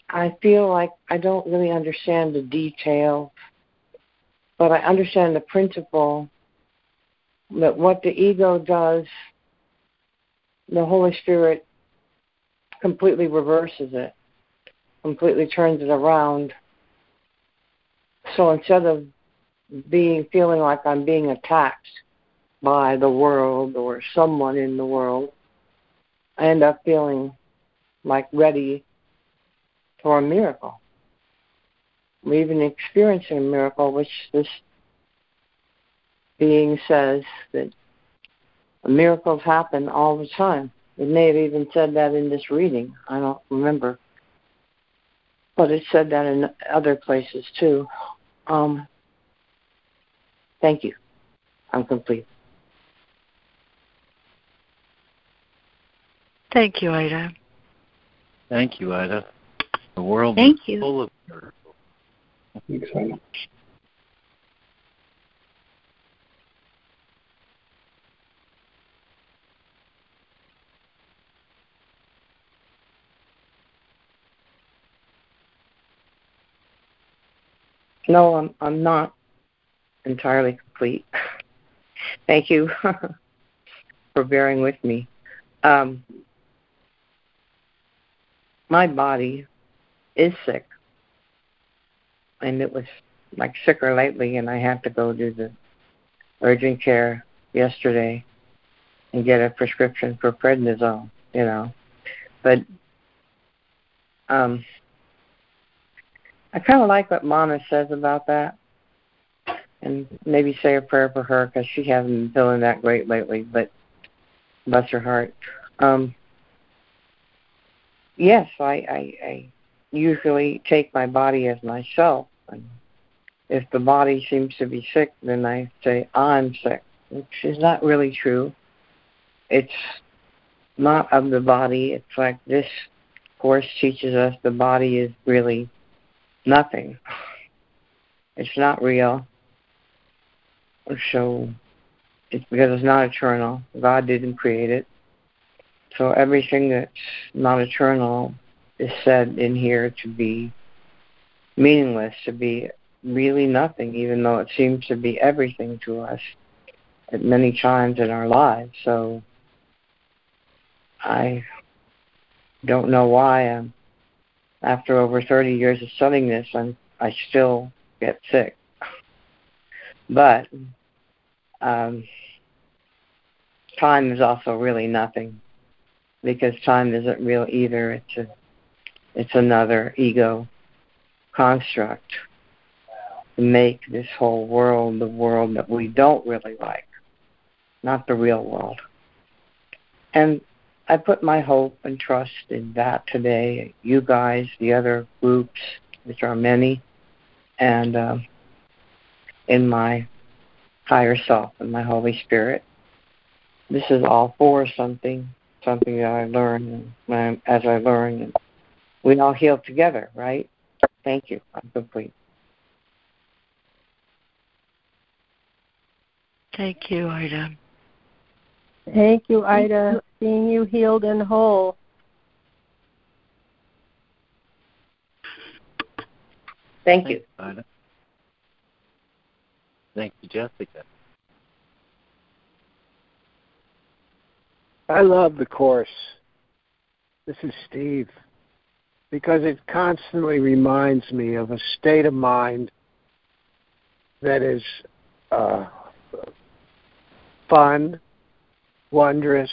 I feel like I don't really understand the detail, but I understand the principle that what the ego does, the Holy Spirit completely reverses it, completely turns it around. So instead of being feeling like I'm being attacked by the world or someone in the world, I end up feeling like ready for a miracle. I'm even experiencing a miracle, which this being says that miracles happen all the time. It may have even said that in this reading. I don't remember. But it said that in other places too. Um, thank you. I'm complete. Thank you, Ida. Thank you, Ida. The world Thank is you. full of miracles. Exciting. No, I'm I'm not entirely complete. [LAUGHS] Thank you [LAUGHS] for bearing with me. Um, my body is sick, and it was like sicker lately, and I had to go to the urgent care yesterday and get a prescription for prednisone. You know, but um, I kind of like what Mama says about that, and maybe say a prayer for her because she hasn't been feeling that great lately. But bless her heart. Um, yes, I, I, I usually take my body as myself, and if the body seems to be sick, then I say I'm sick, which is not really true. It's not of the body. It's like this Course teaches us the body is really nothing. It's not real. So it's because it's not eternal. God didn't create it. So everything that's not eternal is said in here to be meaningless, to be really nothing, even though it seems to be everything to us at many times in our lives. So I don't know why I'm after over 30 years of studying this, I'm I still get sick. But um, time is also really nothing because time isn't real either. It's a it's another ego construct to make this whole world the world that we don't really like, not the real world. And I put my hope and trust in that today. You guys, the other groups, which are many, and uh, in my higher self and my Holy Spirit. This is all for something, something that I learn and as I learn, and we all heal together, right? Thank you. I'm complete. Thank you, Ida. Thank you, Ida. Seeing you healed and whole. Thank you. Ida. Thank you, Jessica. I love the course. This is Steve. Because it constantly reminds me of a state of mind that is uh, fun, wondrous,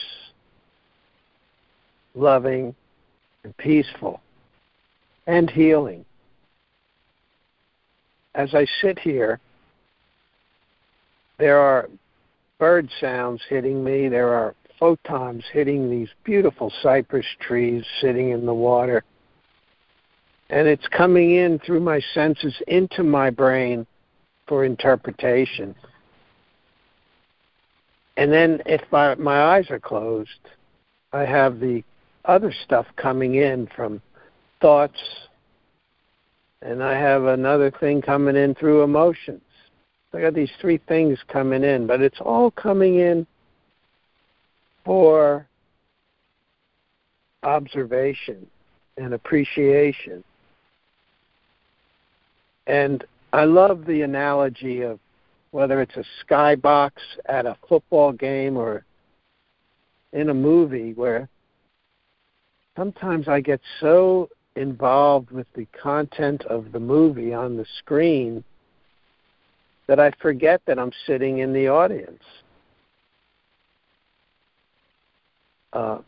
loving, and peaceful, and healing. As I sit here, there are bird sounds hitting me. There are photons hitting these beautiful cypress trees sitting in the water. And it's coming in through my senses into my brain for interpretation. And then if my, my eyes are closed, I have the other stuff coming in from thoughts, and I have another thing coming in through emotions. I got these three things coming in, but it's all coming in for observation and appreciation. And I love the analogy of whether it's a skybox at a football game or in a movie where sometimes I get so involved with the content of the movie on the screen that I forget that I'm sitting in the audience. Uh,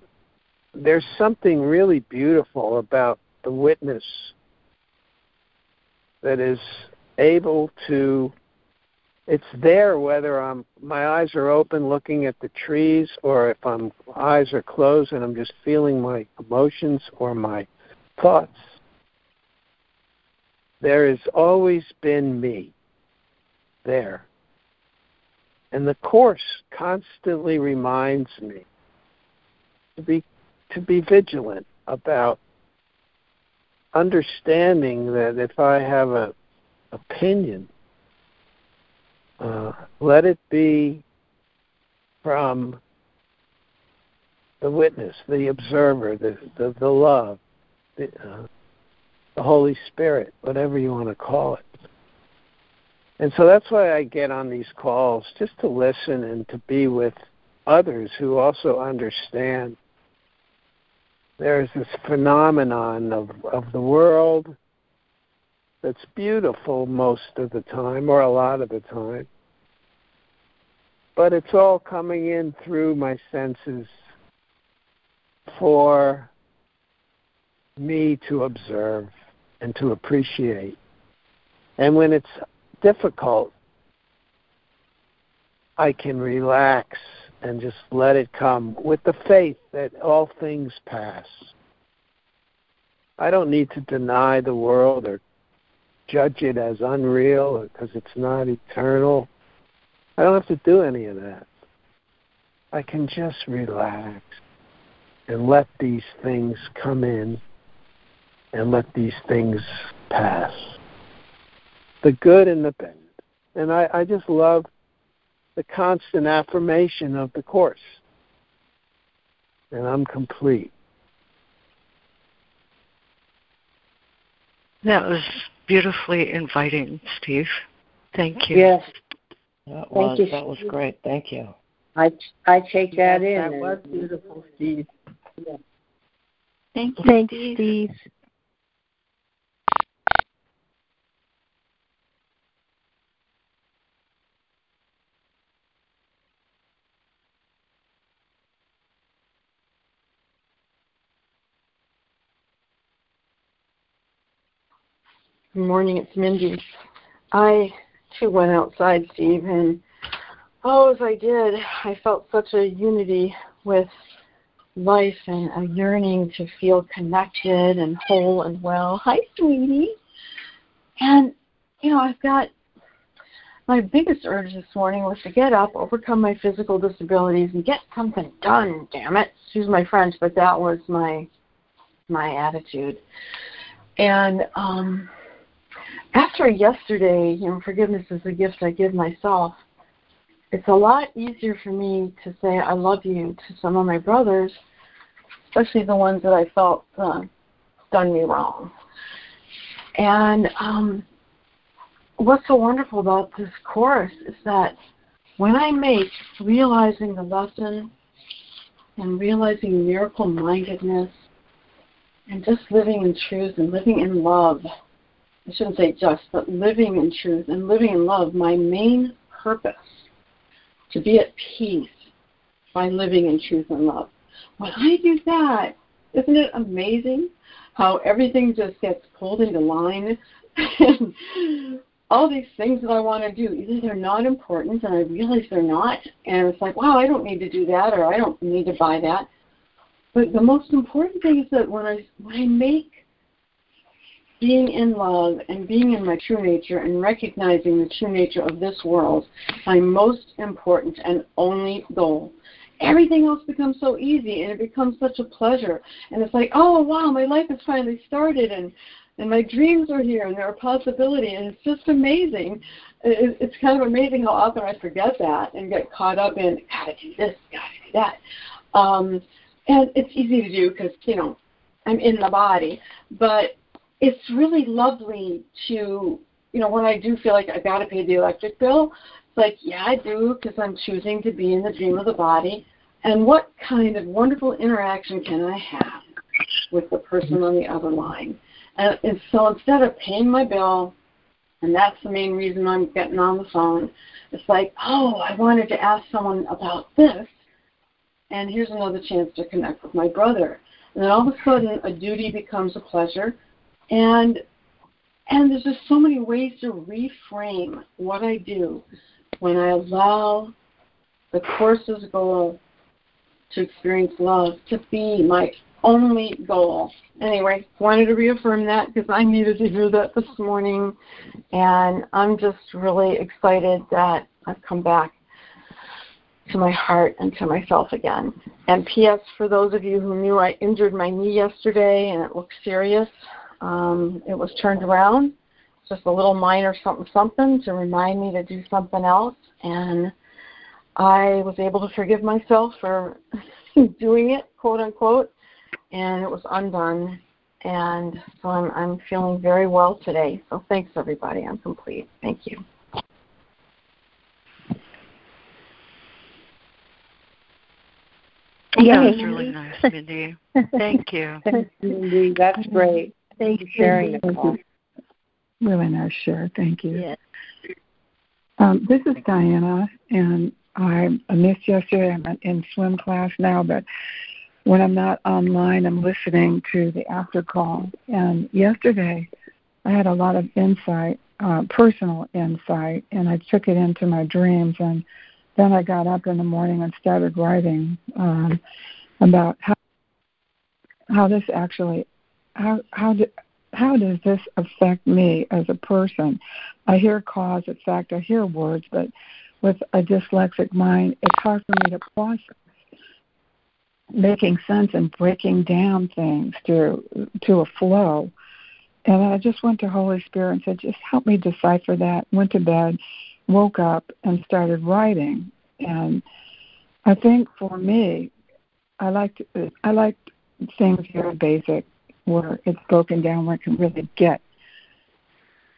there's something really beautiful about the witness that is able to it's there whether I'm my eyes are open looking at the trees or if I'm eyes are closed and I'm just feeling my emotions or my thoughts. There has always been me there. And the course constantly reminds me to be to be vigilant about understanding that if I have a opinion, uh, let it be from the witness, the observer, the the, the love, the, uh, the Holy Spirit, whatever you want to call it. And so that's why I get on these calls, just to listen and to be with others who also understand there's this phenomenon of, of the world that's beautiful most of the time, or a lot of the time. But it's all coming in through my senses for me to observe and to appreciate. And when it's difficult, I can relax and just let it come with the faith that all things pass. I don't need to deny the world or judge it as unreal because it's not eternal. I don't have to do any of that. I can just relax and let these things come in and let these things pass. The good and the bad. And I, I just love the constant affirmation of the Course. And I'm complete. That was beautifully inviting, Steve. Thank you. Yes. That Thank was you. that was great. Thank you. I I take that in. That was beautiful, Steve. Thank you, Thanks, Steve. Steve. Good morning, it's Mindy. I too went outside, Steve, and oh, as I did, I felt such a unity with life and a yearning to feel connected and whole and well. Hi, sweetie. And, you know, I've got my biggest urge this morning was to get up, overcome my physical disabilities, and get something done. Damn it! Excuse my French, but that was my my attitude. And um, after yesterday, you know, forgiveness is a gift I give myself. It's a lot easier for me to say I love you to some of my brothers, especially the ones that I felt uh, done me wrong. And um, what's so wonderful about this course is that when I make realizing the lesson and realizing miracle mindedness and just living in truth and living in love, I shouldn't say just, but living in truth and living in love, my main purpose to be at peace by living in truth and love. When I do that, isn't it amazing how everything just gets pulled into line [LAUGHS] all these things that I want to do, either they're not important and I realize they're not, and it's like, wow, I don't need to do that or I don't need to buy that. But the most important thing is that when I when I make being in love and being in my true nature and recognizing the true nature of this world my most important and only goal. Everything else becomes so easy and it becomes such a pleasure. And it's like, oh wow, my life has finally started and and my dreams are here and they're a possibility and it's just amazing. It, it's kind of amazing how often I forget that and get caught up in gotta do this, gotta do that. Um, and it's easy to do because you know I'm in the body, but it's really lovely to, you know, when I do feel like I got to pay the electric bill, it's like, yeah, I do because I'm choosing to be in the dream of the body. And what kind of wonderful interaction can I have with the person on the other line? And, and so instead of paying my bill, and that's the main reason I'm getting on the phone, it's like, oh, I wanted to ask someone about this, and here's another chance to connect with my brother. And then all of a sudden, a duty becomes a pleasure and and there's just so many ways to reframe what I do when I allow the course's goal to experience love to be my only goal. Anyway, wanted to reaffirm that because I needed to hear that this morning, and I'm just really excited that I've come back to my heart and to myself again. And P.S. for those of you who knew I injured my knee yesterday and it looked serious, um, it was turned around, just a little minor something something to remind me to do something else, and I was able to forgive myself for [LAUGHS] doing it, quote unquote, and it was undone. And so I'm, I'm feeling very well today. So thanks everybody. I'm complete. Thank you. Yeah, that was really nice, Mindy. [LAUGHS] Thank you. Thanks, Mindy. That's great. Thanks for sharing Mindy. the call. Really nice share. Thank you. Yeah. Um, this is Diana, and I missed yesterday. I'm in swim class now, but when I'm not online, I'm listening to the after call. And yesterday, I had a lot of insight, uh, personal insight, and I took it into my dreams. And then I got up in the morning and started writing um, about how how this actually how how do, how does this affect me as a person? I hear cause, effect, I hear words, but with a dyslexic mind, it's hard for me to process making sense and breaking down things to to a flow. and I just went to Holy Spirit and said, just help me decipher that. Went to bed, woke up, and started writing. And I think for me, I like I like things very basic, where it's broken down, where I can really get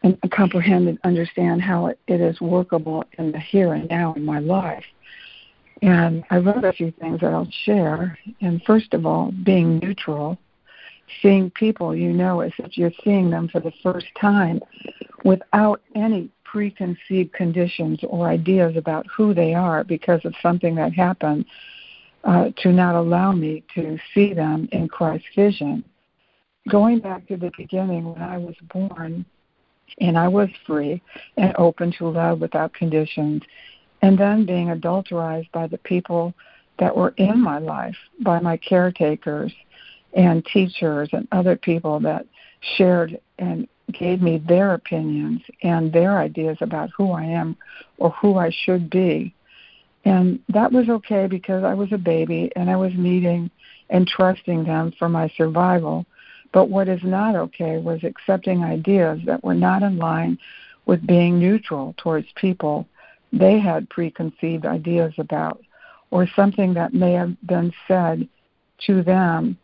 and comprehend and understand how it, it is workable in the here and now in my life. And I wrote a few things that I'll share. And first of all, being neutral, seeing people you know as if you're seeing them for the first time without any preconceived conditions or ideas about who they are because of something that happened uh, to not allow me to see them in Christ's vision. Going back to the beginning when I was born, and I was free and open to love without conditions, and then being adulterized by the people that were in my life, by my caretakers and teachers and other people that shared and gave me their opinions and their ideas about who I am or who I should be. And that was okay because I was a baby and I was needing and trusting them for my survival. But what is not okay was accepting ideas that were not in line with being neutral towards people they had preconceived ideas about, or something that may have been said to them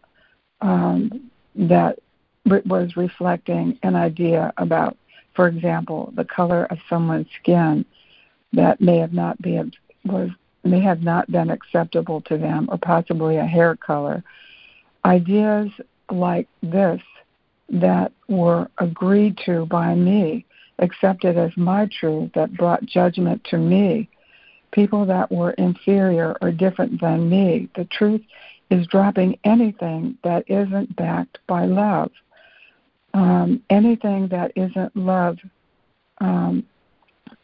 um, that was reflecting an idea about, for example, the color of someone's skin that may have not been was may have not been acceptable to them, or possibly a hair color. Ideas like this that were agreed to by me, accepted as my truth, that brought judgment to me. People that were inferior or different than me. The truth is dropping anything that isn't backed by love. Um, anything that isn't love um,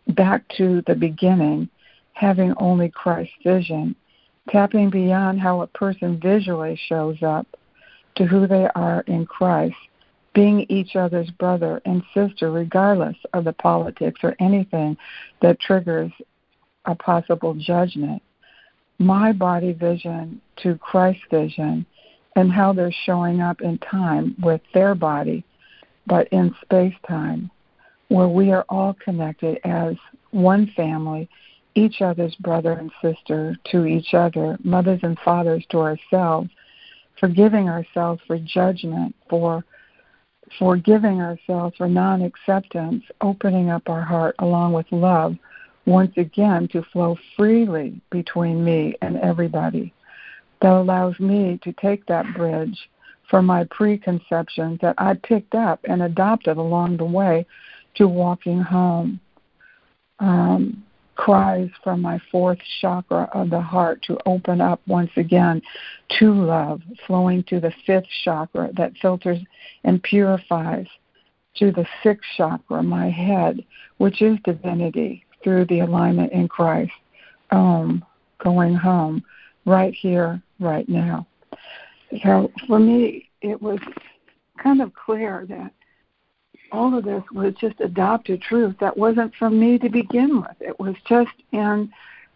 back to the beginning, having only Christ's vision, tapping beyond how a person visually shows up to who they are in Christ, being each other's brother and sister, regardless of the politics or anything that triggers a possible judgment. My body vision to Christ's vision and how they're showing up in time with their body, but in space time, where we are all connected as one family, each other's brother and sister to each other, mothers and fathers to ourselves, forgiving ourselves for judgment, for forgiving ourselves for non acceptance, opening up our heart along with love once again to flow freely between me and everybody. That allows me to take that bridge from my preconceptions that I picked up and adopted along the way to walking home. Um, cries from my fourth chakra of the heart to open up once again to love, flowing to the fifth chakra that filters and purifies to the sixth chakra, my head, which is divinity through the alignment in Christ. Om, going home, right here, right now. So for me, it was kind of clear that all of this was just adopted truth that wasn't from me to begin with. It was just in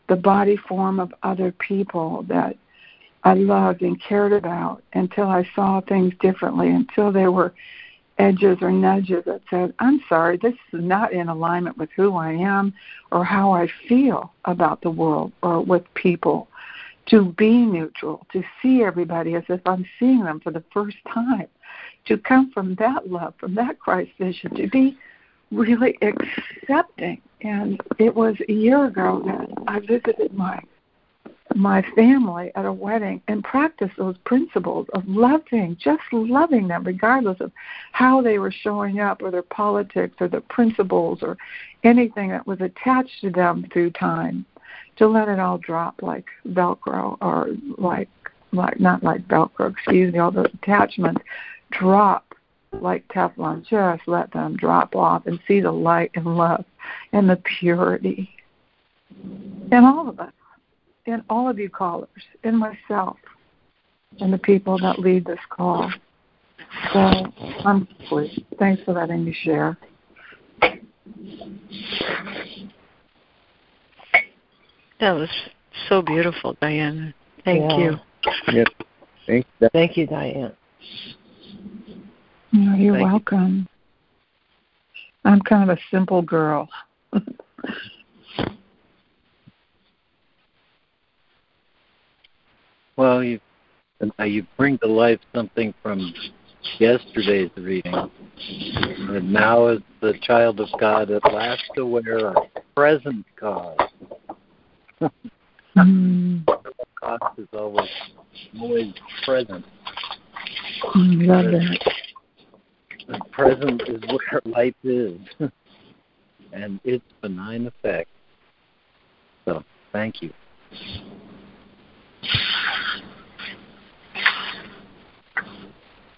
the body form of other people that I loved and cared about until I saw things differently, until there were edges or nudges that said, I'm sorry, this is not in alignment with who I am or how I feel about the world or with people. To be neutral, to see everybody as if I'm seeing them for the first time to come from that love, from that Christ vision, to be really accepting. And it was a year ago that I visited my my family at a wedding and practiced those principles of loving, just loving them, regardless of how they were showing up or their politics or their principles or anything that was attached to them through time. To let it all drop like Velcro or like like not like Velcro, excuse me, all those attachments, drop like Teflon. Just let them drop off and see the light and love and the purity in all of us, in all of you callers, in myself, and the people that lead this call. So I'm complete. Thanks for letting me share. That was so beautiful, Diane. Thank yeah. you. Yes. Thank, Thank you, Diane. No, you're Thank welcome. I'm kind of a simple girl. [LAUGHS] well, you uh, you bring to life something from yesterday's reading. And now is the child of God at last aware of present cause. mm. Cause [LAUGHS] is always always present. Mm, love that. The present is where [LAUGHS] life is, [LAUGHS] and its benign effect. So, thank you.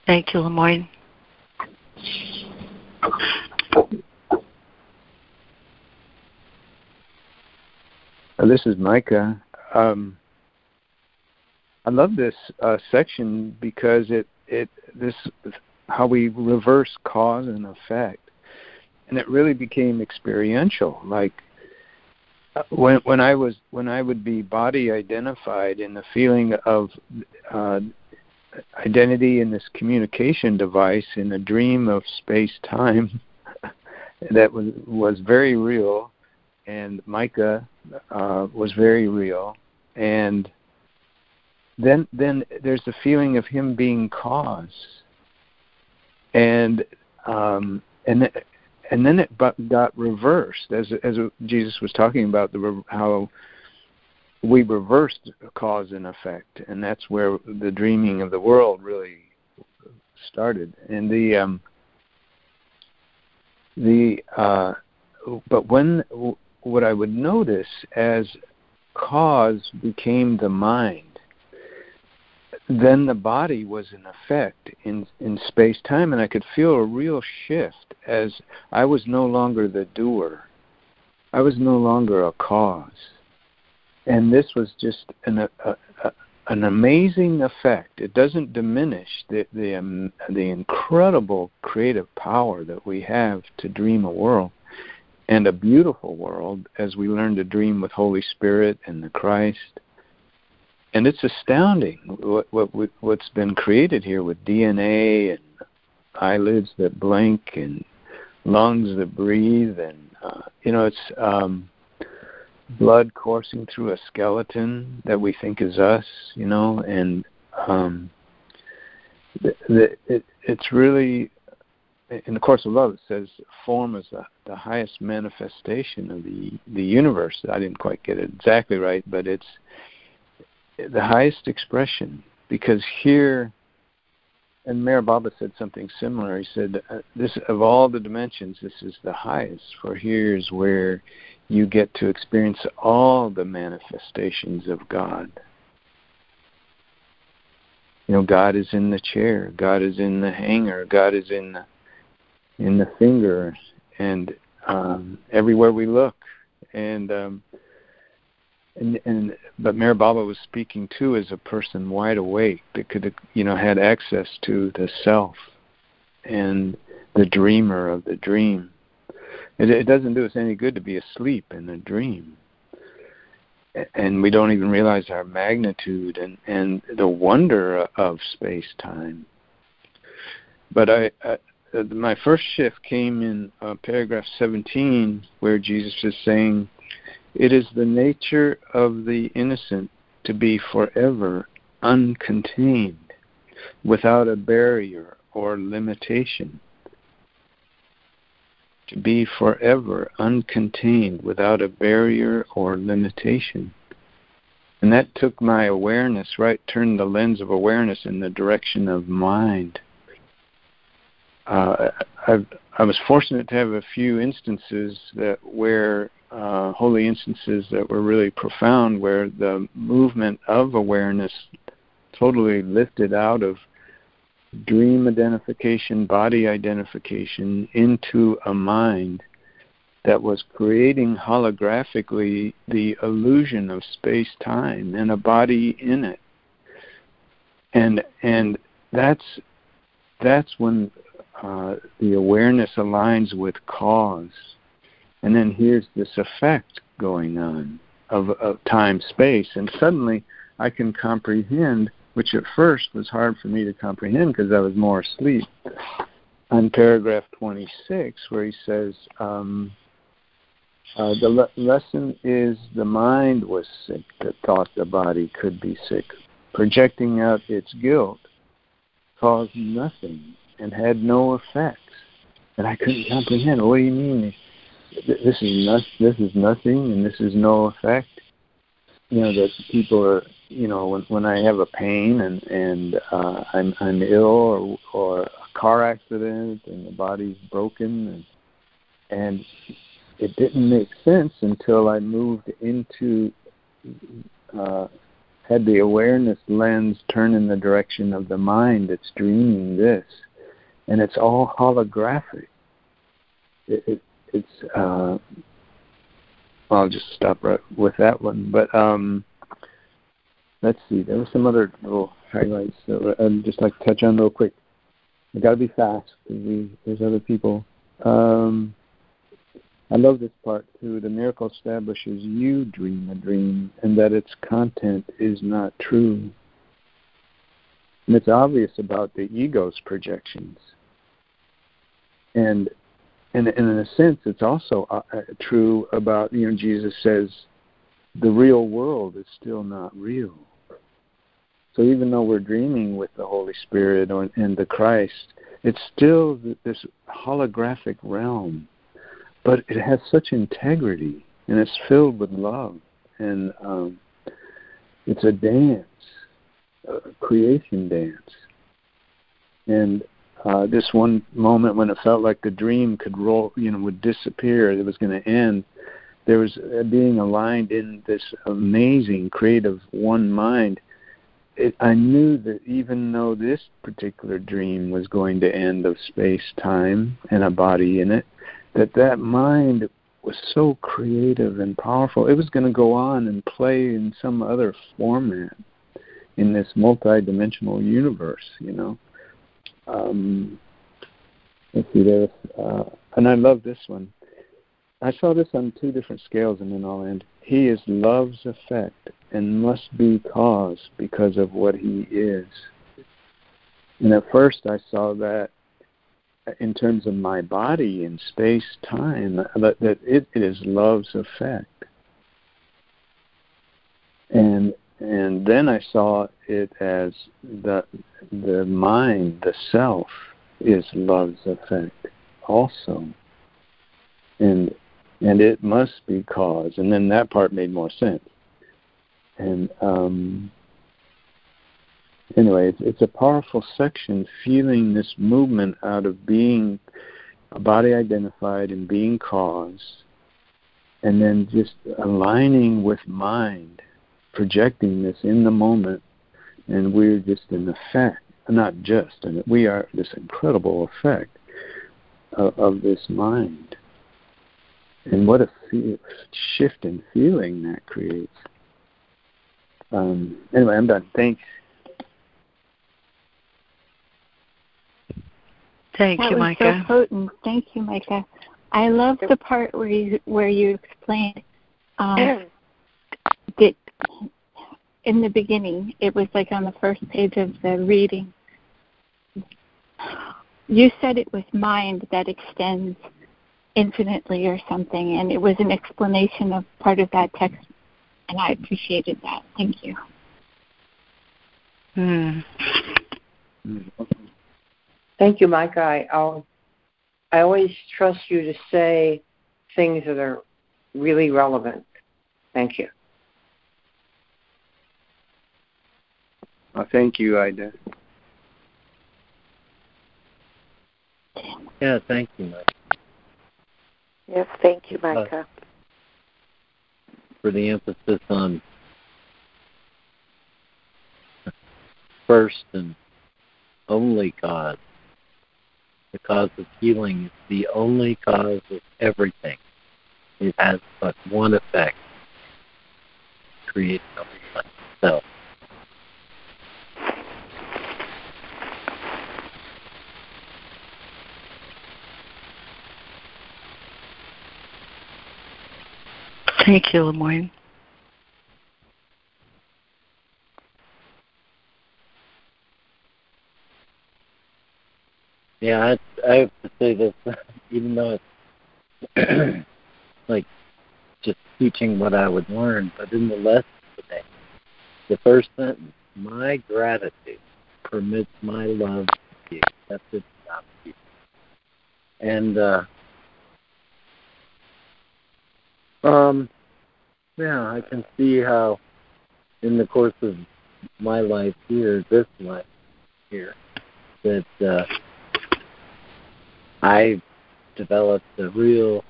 Thank you, LeMoyne. Uh, this is Micah. Um, I love this uh, section because it it this how we reverse cause and effect, and it really became experiential. Like uh, when when I was when I would be body identified in the feeling of uh, identity in this communication device in a dream of space time [LAUGHS] that was was very real, and Micah uh, was very real, and then then there's the feeling of him being cause, and um, and and then it got reversed as as Jesus was talking about the how we reversed cause and effect, and that's where the dreaming of the world really started. And the um, the uh, but when what I would notice as cause became the mind, then the body was in effect in in space time, and I could feel a real shift as I was no longer the doer. I was no longer a cause and this was just an a, a, an amazing effect. It doesn't diminish the the um, the incredible creative power that we have to dream a world and a beautiful world as we learn to dream with Holy Spirit and the Christ. And it's astounding what what what's been created here with DNA and eyelids that blink and lungs that breathe and uh, you know it's um blood coursing through a skeleton that we think is us, you know, and um, the, the, it, it's really in the course of love it says form is the, the highest manifestation of the the universe. I didn't quite get it exactly right, but it's the highest expression because here and Meher Baba said something similar. He said, uh, "This of all the dimensions, this is the highest. For here's where you get to experience all the manifestations of God. You know, God is in the chair, God is in the hanger, God is in the in the finger, and um, everywhere we look. And um, and and but Meher Baba was speaking too as a person wide awake that could you know had access to the self and the dreamer of the dream it, it doesn't do us any good to be asleep in a dream. And we don't even realize our magnitude and, and the wonder of space time. But I, I my first shift came in uh, paragraph 17, where Jesus is saying, It is the nature of the innocent to be forever uncontained, without a barrier or limitation to be forever uncontained without a barrier or limitation. And that took my awareness, right, turned the lens of awareness in the direction of mind. Uh, i I was fortunate to have a few instances that where uh, holy instances that were really profound, where the movement of awareness totally lifted out of dream identification, body identification into a mind that was creating holographically the illusion of space time and a body in it. And and that's that's when uh, the awareness aligns with cause. And then here's this effect going on of, of time space. And suddenly I can comprehend which at first was hard for me to comprehend because I was more asleep. on paragraph 26 where he says, um, uh, the le- lesson is the mind was sick that thought the body could be sick. Projecting out its guilt caused nothing and had no effects. And I couldn't comprehend. What do you mean? This is not, this is nothing, and this is no effect. You know that people are. You know when when I have a pain and and uh, I'm I'm ill or or a car accident and the body's broken and and it didn't make sense until I moved into uh, had the awareness lens turn in the direction of the mind that's dreaming this, and it's all holographic. It, it, it's uh, I'll just stop right with that one. But um, let's see, there were some other little highlights that I'd just like to touch on real quick. I got to be fast because there's other people. Um, I love this part too. The miracle establishes you dream a dream and that its content is not true. And it's obvious about the ego's projections. And, and, and in a sense, it's also uh, uh, true about, you know, Jesus says the real world is still not real. So even though we're dreaming with the Holy Spirit or, and the Christ, it's still this holographic realm but it has such integrity and it's filled with love and um, it's a dance, a creation dance. And uh, this one moment when it felt like the dream could roll, you know, would disappear, it was going to end. There was uh, being aligned in this amazing creative one mind. It, I knew that even though this particular dream was going to end of space time and a body in it, that that mind was so creative and powerful. It was going to go on and play in some other format in this multi-dimensional universe, you know. Um, let's see, there's, uh, and I love this one. I saw this on two different scales, and then I'll end. He is love's effect and must be cause because of what he is. And at first I saw that in terms of my body in space time that, that it, it is love's effect and and then I saw it as the the mind the self is love's effect also. And and it must be cause and then that part made more sense. And um anyway, it's, it's a powerful section feeling this movement out of being a body identified and being cause, and then just aligning with mind, projecting this in the moment, and we're just an effect, not just, and we are this incredible effect of, of this mind. And what a feel, shift in feeling that creates. Um, anyway, I'm done. Thanks. Thank that you, was Micah. so potent. Thank you, Micah. I love the part where you where you explain um, that in the beginning it was like on the first page of the reading. You said it was mind that extends infinitely or something, and it was an explanation of part of that text, and I appreciated that. Thank you. Hmm. Thank you, Micah. I, I'll, I always trust you to say things that are really relevant. Thank you. Well, thank you, Ida. Yeah, thank you, Mike. Yes, thank you, Micah. Uh, for the emphasis on first and only cause. The cause of healing is the only cause of everything. It has but one effect create itself. Thank you, LeMoyne. Yeah, I have to say this, [LAUGHS] even though it's [CLEARS THROAT] like just teaching what I would learn, but in the lesson today, the first sentence, my gratitude permits my love to be accepted without fear. And uh um yeah, I can see how in the course of my life here, this life here, that uh I developed a real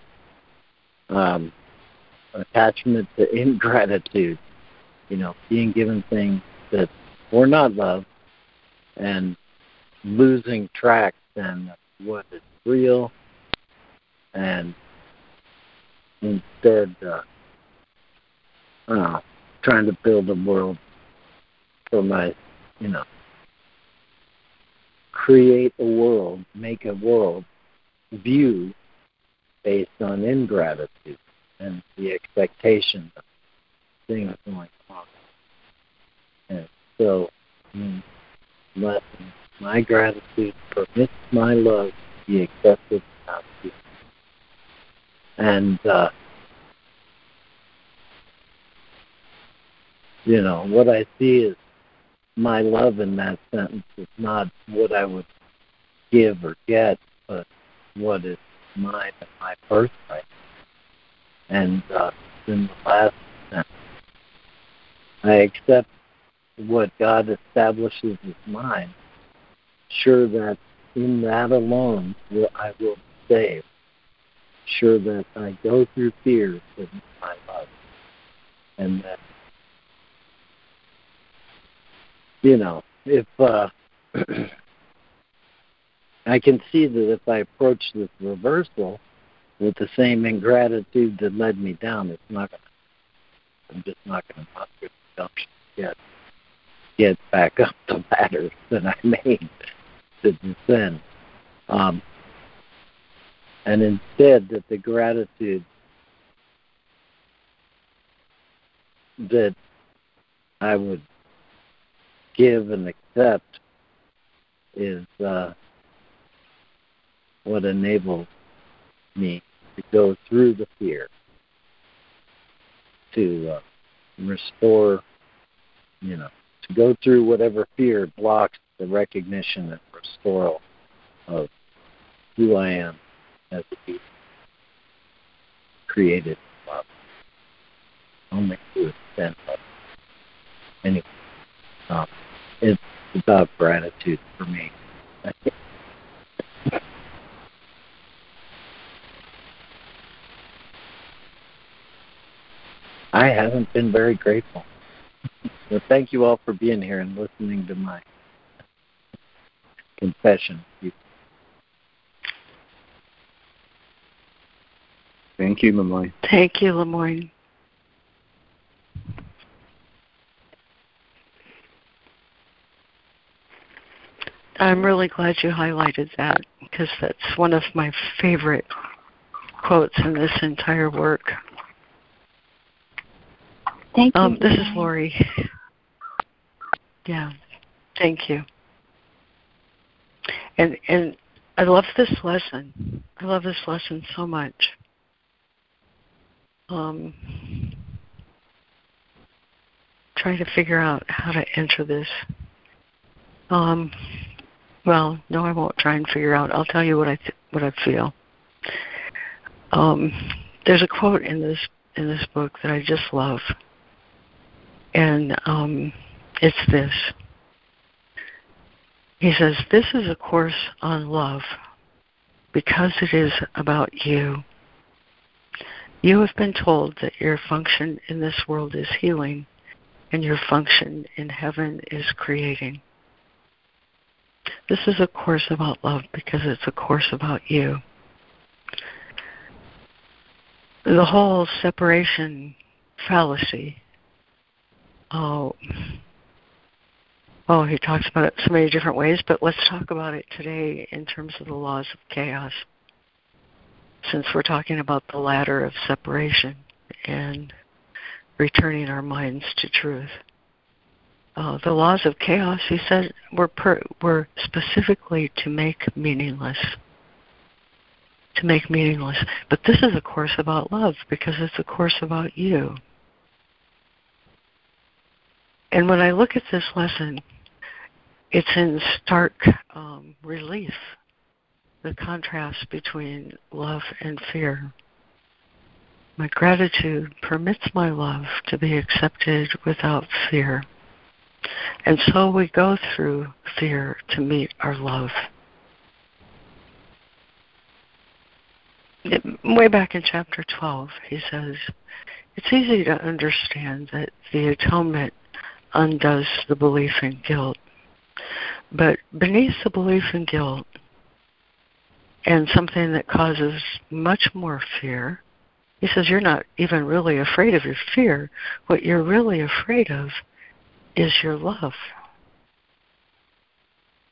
um attachment to [LAUGHS] ingratitude, you know, being given things that were not love and losing track then of what is real and instead uh, uh, trying to build a world for my, you know, create a world, make a world view based on ingratitude and the expectation of things going on. And so, mm, my, my gratitude permits my love to be accepted. And, uh, you know, what I see is my love in that sentence is not what I would give or get, but what is mine and my birthright. And uh, in the last sentence, I accept what God establishes as mine, sure that in that alone I will be saved, sure that I go through fears with my love, and that you know if uh, [CLEARS THROAT] I can see that if I approach this reversal with the same ingratitude that led me down, it's not gonna. I'm just not gonna muster the gumption yet get back [LAUGHS] up the ladder that I made to descend. Um, and instead, that the gratitude that I would give and accept is uh, what enables me to go through the fear, to uh, restore, you know, to go through whatever fear blocks the recognition and restoral of who I am as a being created love. Only to extent love. Anyway, um, it's about gratitude for me. I haven't been very grateful. So thank you all for being here and listening to my confession. Thank you, LeMoyne. Thank you, LeMoyne. I'm really glad you highlighted that because that's one of my favorite quotes in this entire work. Thank you. Um, this is Lori. Yeah, thank you. And and I love this lesson. I love this lesson so much. Um, trying to figure out how to enter this. Um, well, no, I won't try and figure out. I'll tell you what I th- what I feel. Um, there's a quote in this in this book that I just love, and um, it's this. He says, This is a course on love because it is about you. You have been told that your function in this world is healing and your function in heaven is creating. This is a course about love because it's a course about you. The whole separation fallacy. Oh, oh, he talks about it so many different ways, but let's talk about it today in terms of the laws of chaos. Since we're talking about the ladder of separation and returning our minds to truth. Uh, the laws of chaos, he said, were, per, were specifically to make meaningless to make meaningless. But this is a course about love because it's a course about you. And when I look at this lesson, it's in stark um, relief the contrast between love and fear. My gratitude permits my love to be accepted without fear. And so we go through fear to meet our love. way back in chapter 12, he says, It's easy to understand that the atonement undoes the belief in guilt. But beneath the belief in guilt, and something that causes much more fear, he says, You're not even really afraid of your fear. What you're really afraid of is your love.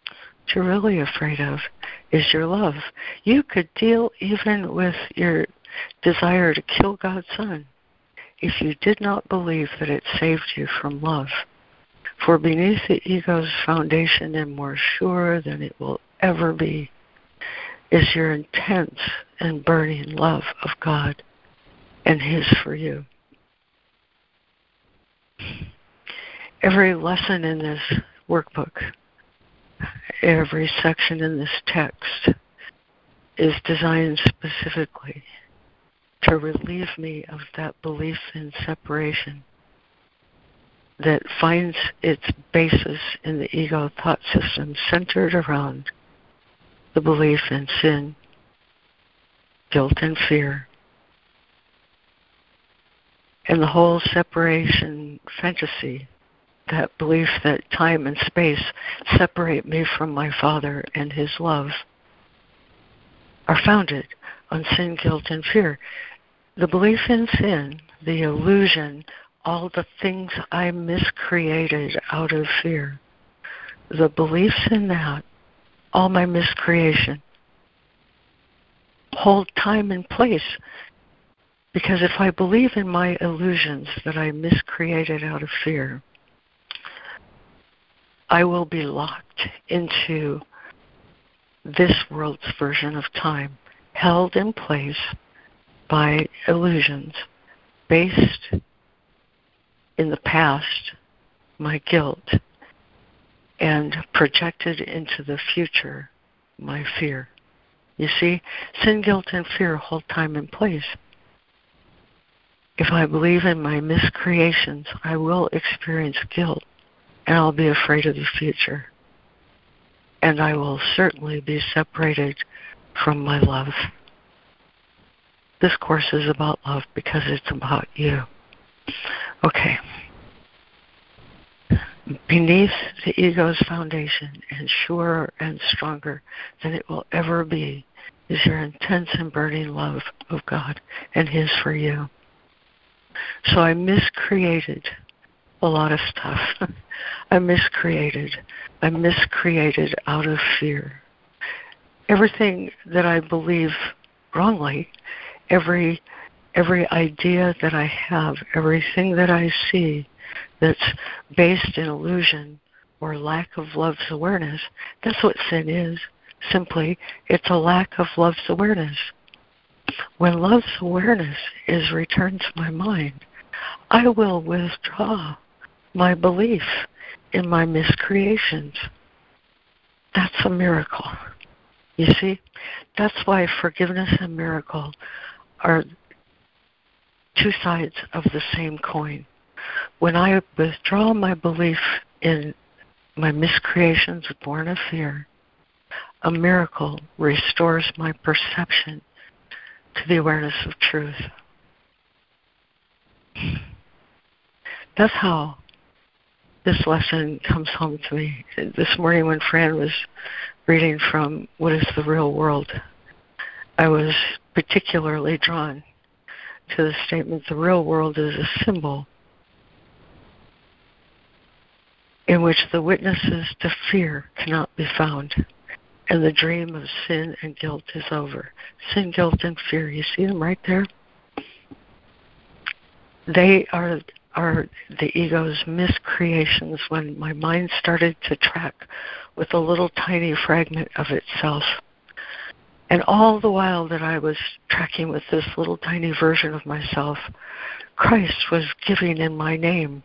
What you're really afraid of is your love. You could deal even with your desire to kill God's Son if you did not believe that it saved you from love. For beneath the ego's foundation and more sure than it will ever be is your intense and burning love of God and His for you. Every lesson in this workbook, every section in this text is designed specifically to relieve me of that belief in separation that finds its basis in the ego thought system centered around the belief in sin, guilt, and fear. And the whole separation fantasy, that belief that time and space separate me from my Father and His love, are founded on sin, guilt, and fear. The belief in sin, the illusion all the things I miscreated out of fear. The beliefs in that, all my miscreation, hold time and place. Because if I believe in my illusions that I miscreated out of fear, I will be locked into this world's version of time, held in place by illusions based in the past my guilt and projected into the future my fear. You see, sin, guilt, and fear hold time and place. If I believe in my miscreations, I will experience guilt and I'll be afraid of the future. And I will certainly be separated from my love. This course is about love because it's about you. Okay. Beneath the ego's foundation, and surer and stronger than it will ever be, is your intense and burning love of God and His for you. So I miscreated a lot of stuff. [LAUGHS] I miscreated. I miscreated out of fear. Everything that I believe wrongly, every every idea that I have, everything that I see that's based in illusion or lack of love's awareness, that's what sin is. Simply, it's a lack of love's awareness. When love's awareness is returned to my mind, I will withdraw my belief in my miscreations. That's a miracle. You see? That's why forgiveness and miracle are two sides of the same coin. When I withdraw my belief in my miscreations born of fear, a miracle restores my perception to the awareness of truth. That's how this lesson comes home to me. This morning, when Fran was reading from What is the Real World, I was particularly drawn to the statement the real world is a symbol in which the witnesses to fear cannot be found and the dream of sin and guilt is over. Sin, guilt, and fear, you see them right there? They are are the ego's miscreations when my mind started to track with a little tiny fragment of itself And all the while that I was tracking with this little tiny version of myself, Christ was giving in my name.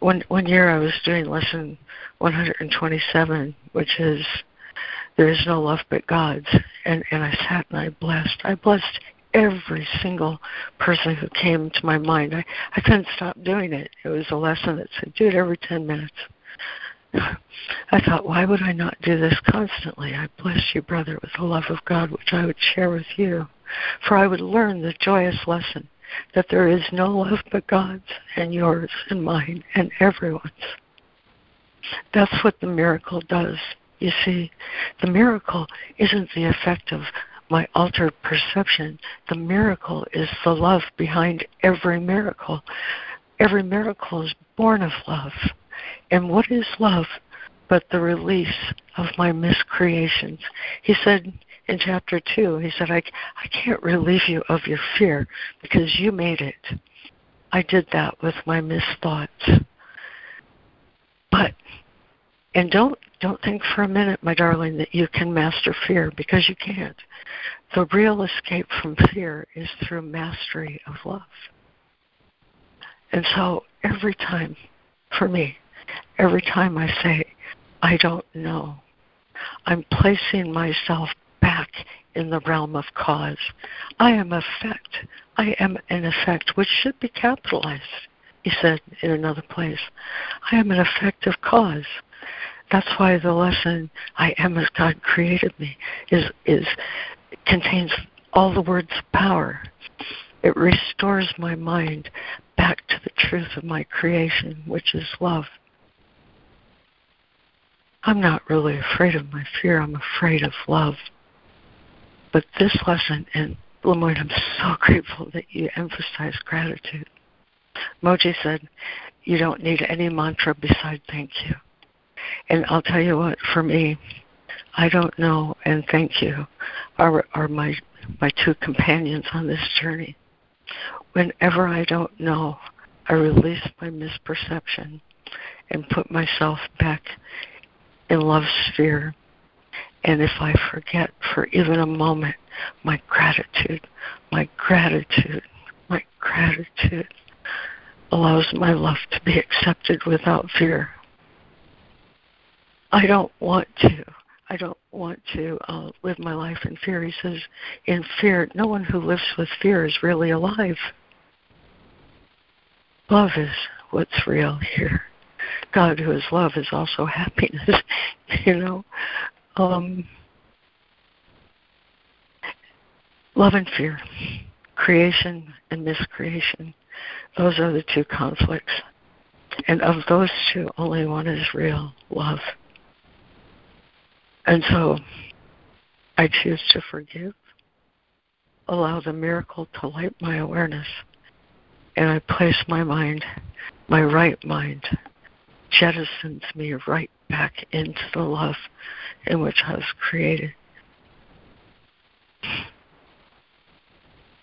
One one year I was doing lesson 127, which is there is no love but God's, and and I sat and I blessed. I blessed every single person who came to my mind. I I couldn't stop doing it. It was a lesson that said do it every 10 minutes. [SIGHS] I thought, why would I not do this constantly? I bless you, brother, with the love of God which I would share with you. For I would learn the joyous lesson that there is no love but God's and yours and mine and everyone's. That's what the miracle does. You see, the miracle isn't the effect of my altered perception. The miracle is the love behind every miracle. Every miracle is born of love. And what is love but the release of my miscreations? He said in chapter 2, he said, I, I can't relieve you of your fear because you made it. I did that with my misthoughts. But and don't don't think for a minute, my darling, that you can master fear because you can't. The real escape from fear is through mastery of love. And so every time, for me, every time I say, I don't know, I'm placing myself back in the realm of cause. I am effect. I am an effect which should be capitalized, he said in another place. I am an effect of cause. That's why the lesson I am as God created me is is contains all the words of power. It restores my mind back to the truth of my creation, which is love. I'm not really afraid of my fear, I'm afraid of love. But this lesson, and LeMoyne, I'm so [LAUGHS] grateful that you emphasize gratitude. Mooji said, You don't need any mantra beside thank you. And I'll tell you what, for me, I don't know and thank you are, are my, my two companions on this journey. Whenever I don't know, I release my misperception and put myself back in love's sphere. And if I forget for even a moment my gratitude, my gratitude, my gratitude allows my love to be accepted without fear. I don't want to. I don't want to uh, live my life in fear. He says, in fear, no one who lives with fear is really alive. Love is what's real here. God, who is love, is also [LAUGHS] happiness. you know, um, love and fear, creation and miscreation. Those are the two conflicts. And of those two, only one is real love. And so I choose to forgive, allow the miracle to light my awareness, and I place my mind, my right mind, jettisons me right back into the love in which I was created.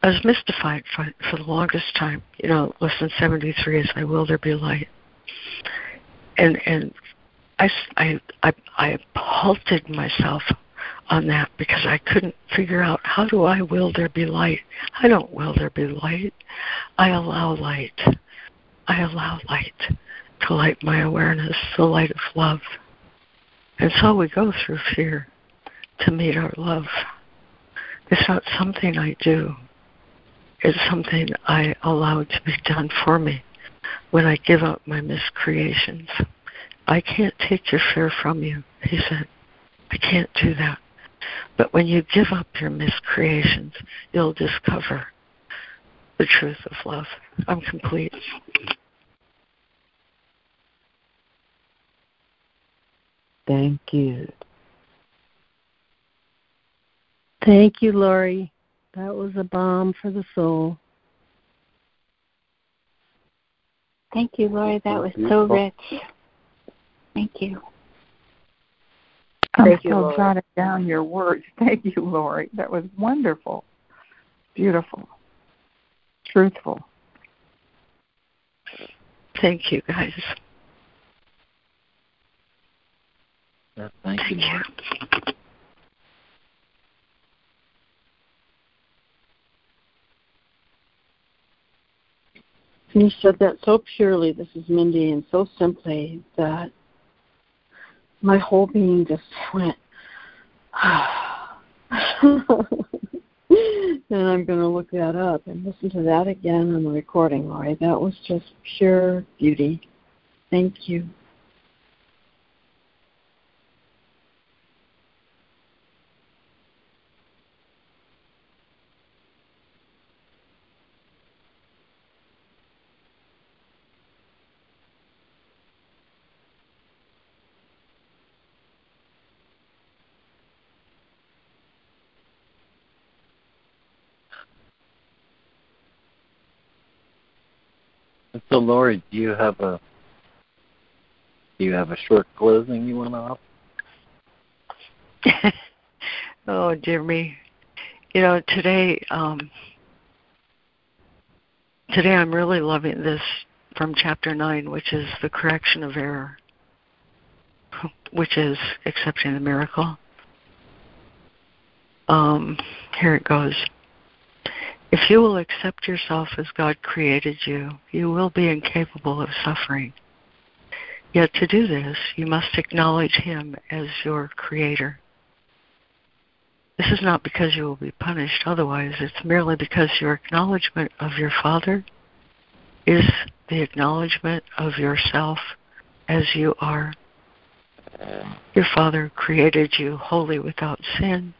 I was mystified for, for the longest time. You know, lesson 73 is I will there be light. And and I, I, I, I halted myself on that because I couldn't figure out how do I will there be light. I don't will there be light. I allow light. I allow light to light my awareness, the light of love. And so we go through fear to meet our love. It's not something I do. It's something I allow to be done for me when I give up my miscreations. I can't take your fear from you, he said. I can't do that. But when you give up your miscreations, you'll discover the truth of love. I'm complete. Thank you. Thank you, Lori. That was a balm for the soul. Thank you, Lori. That was so rich. Thank you. I'm you, still Lori. jotting down your words. [LAUGHS] Thank you, Lori. That was wonderful, beautiful, truthful. Thank you, guys. Thank, you. you. You said that so purely, this is Mindy, and so simply that my whole being just went, [SIGHS] and I'm going to look that up and listen to that again on the recording, Laurie. That was just pure beauty. Thank you. So, Lori, do you have a do you have a short closing you want to offer? [LAUGHS] oh, dear me. You know, today, um, today I'm really loving this from chapter nine, which is the correction of error, which is accepting the miracle. Um, here it goes. If you will accept yourself as God created you, you will be incapable of suffering. Yet to do this, you must acknowledge Him as your Creator. This is not because you will be punished otherwise, it's merely because your acknowledgement of your Father is the acknowledgement of yourself as you are. Your Father created you wholly without sin,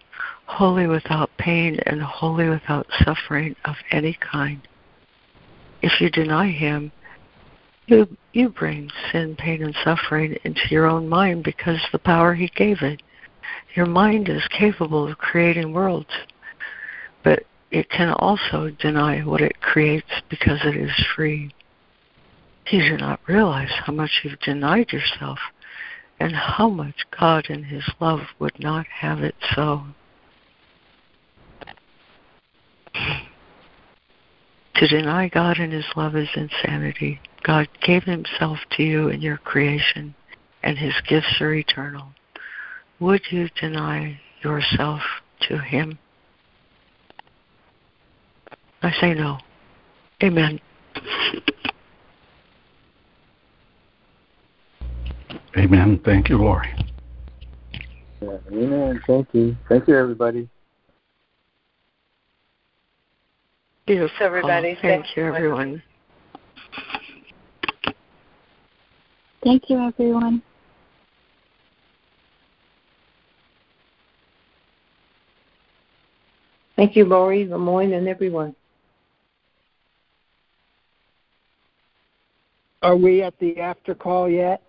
wholly without pain, and wholly without suffering of any kind. If you deny Him, you, you bring sin, pain, and suffering into your own mind because the power He gave it. Your mind is capable of creating worlds, but it can also deny what it creates because it is free. You do not realize how much you've denied yourself and how much God in His love would not have it so. To deny God and His love is insanity. God gave Himself to you in your creation, and His gifts are eternal. Would you deny yourself to Him? I say no. Amen. Amen. Thank you, Lori. Amen. Thank you. Thank you, everybody. Beautiful. everybody. Thank you, everyone. Thank you, everyone. Thank you, Lori, LeMoyne, and everyone. Are we at the after call yet?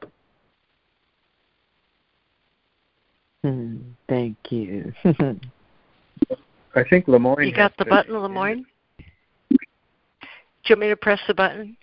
Hmm, thank you. [LAUGHS] I think LeMoyne. You got the button, LeMoyne? You want me to press the button?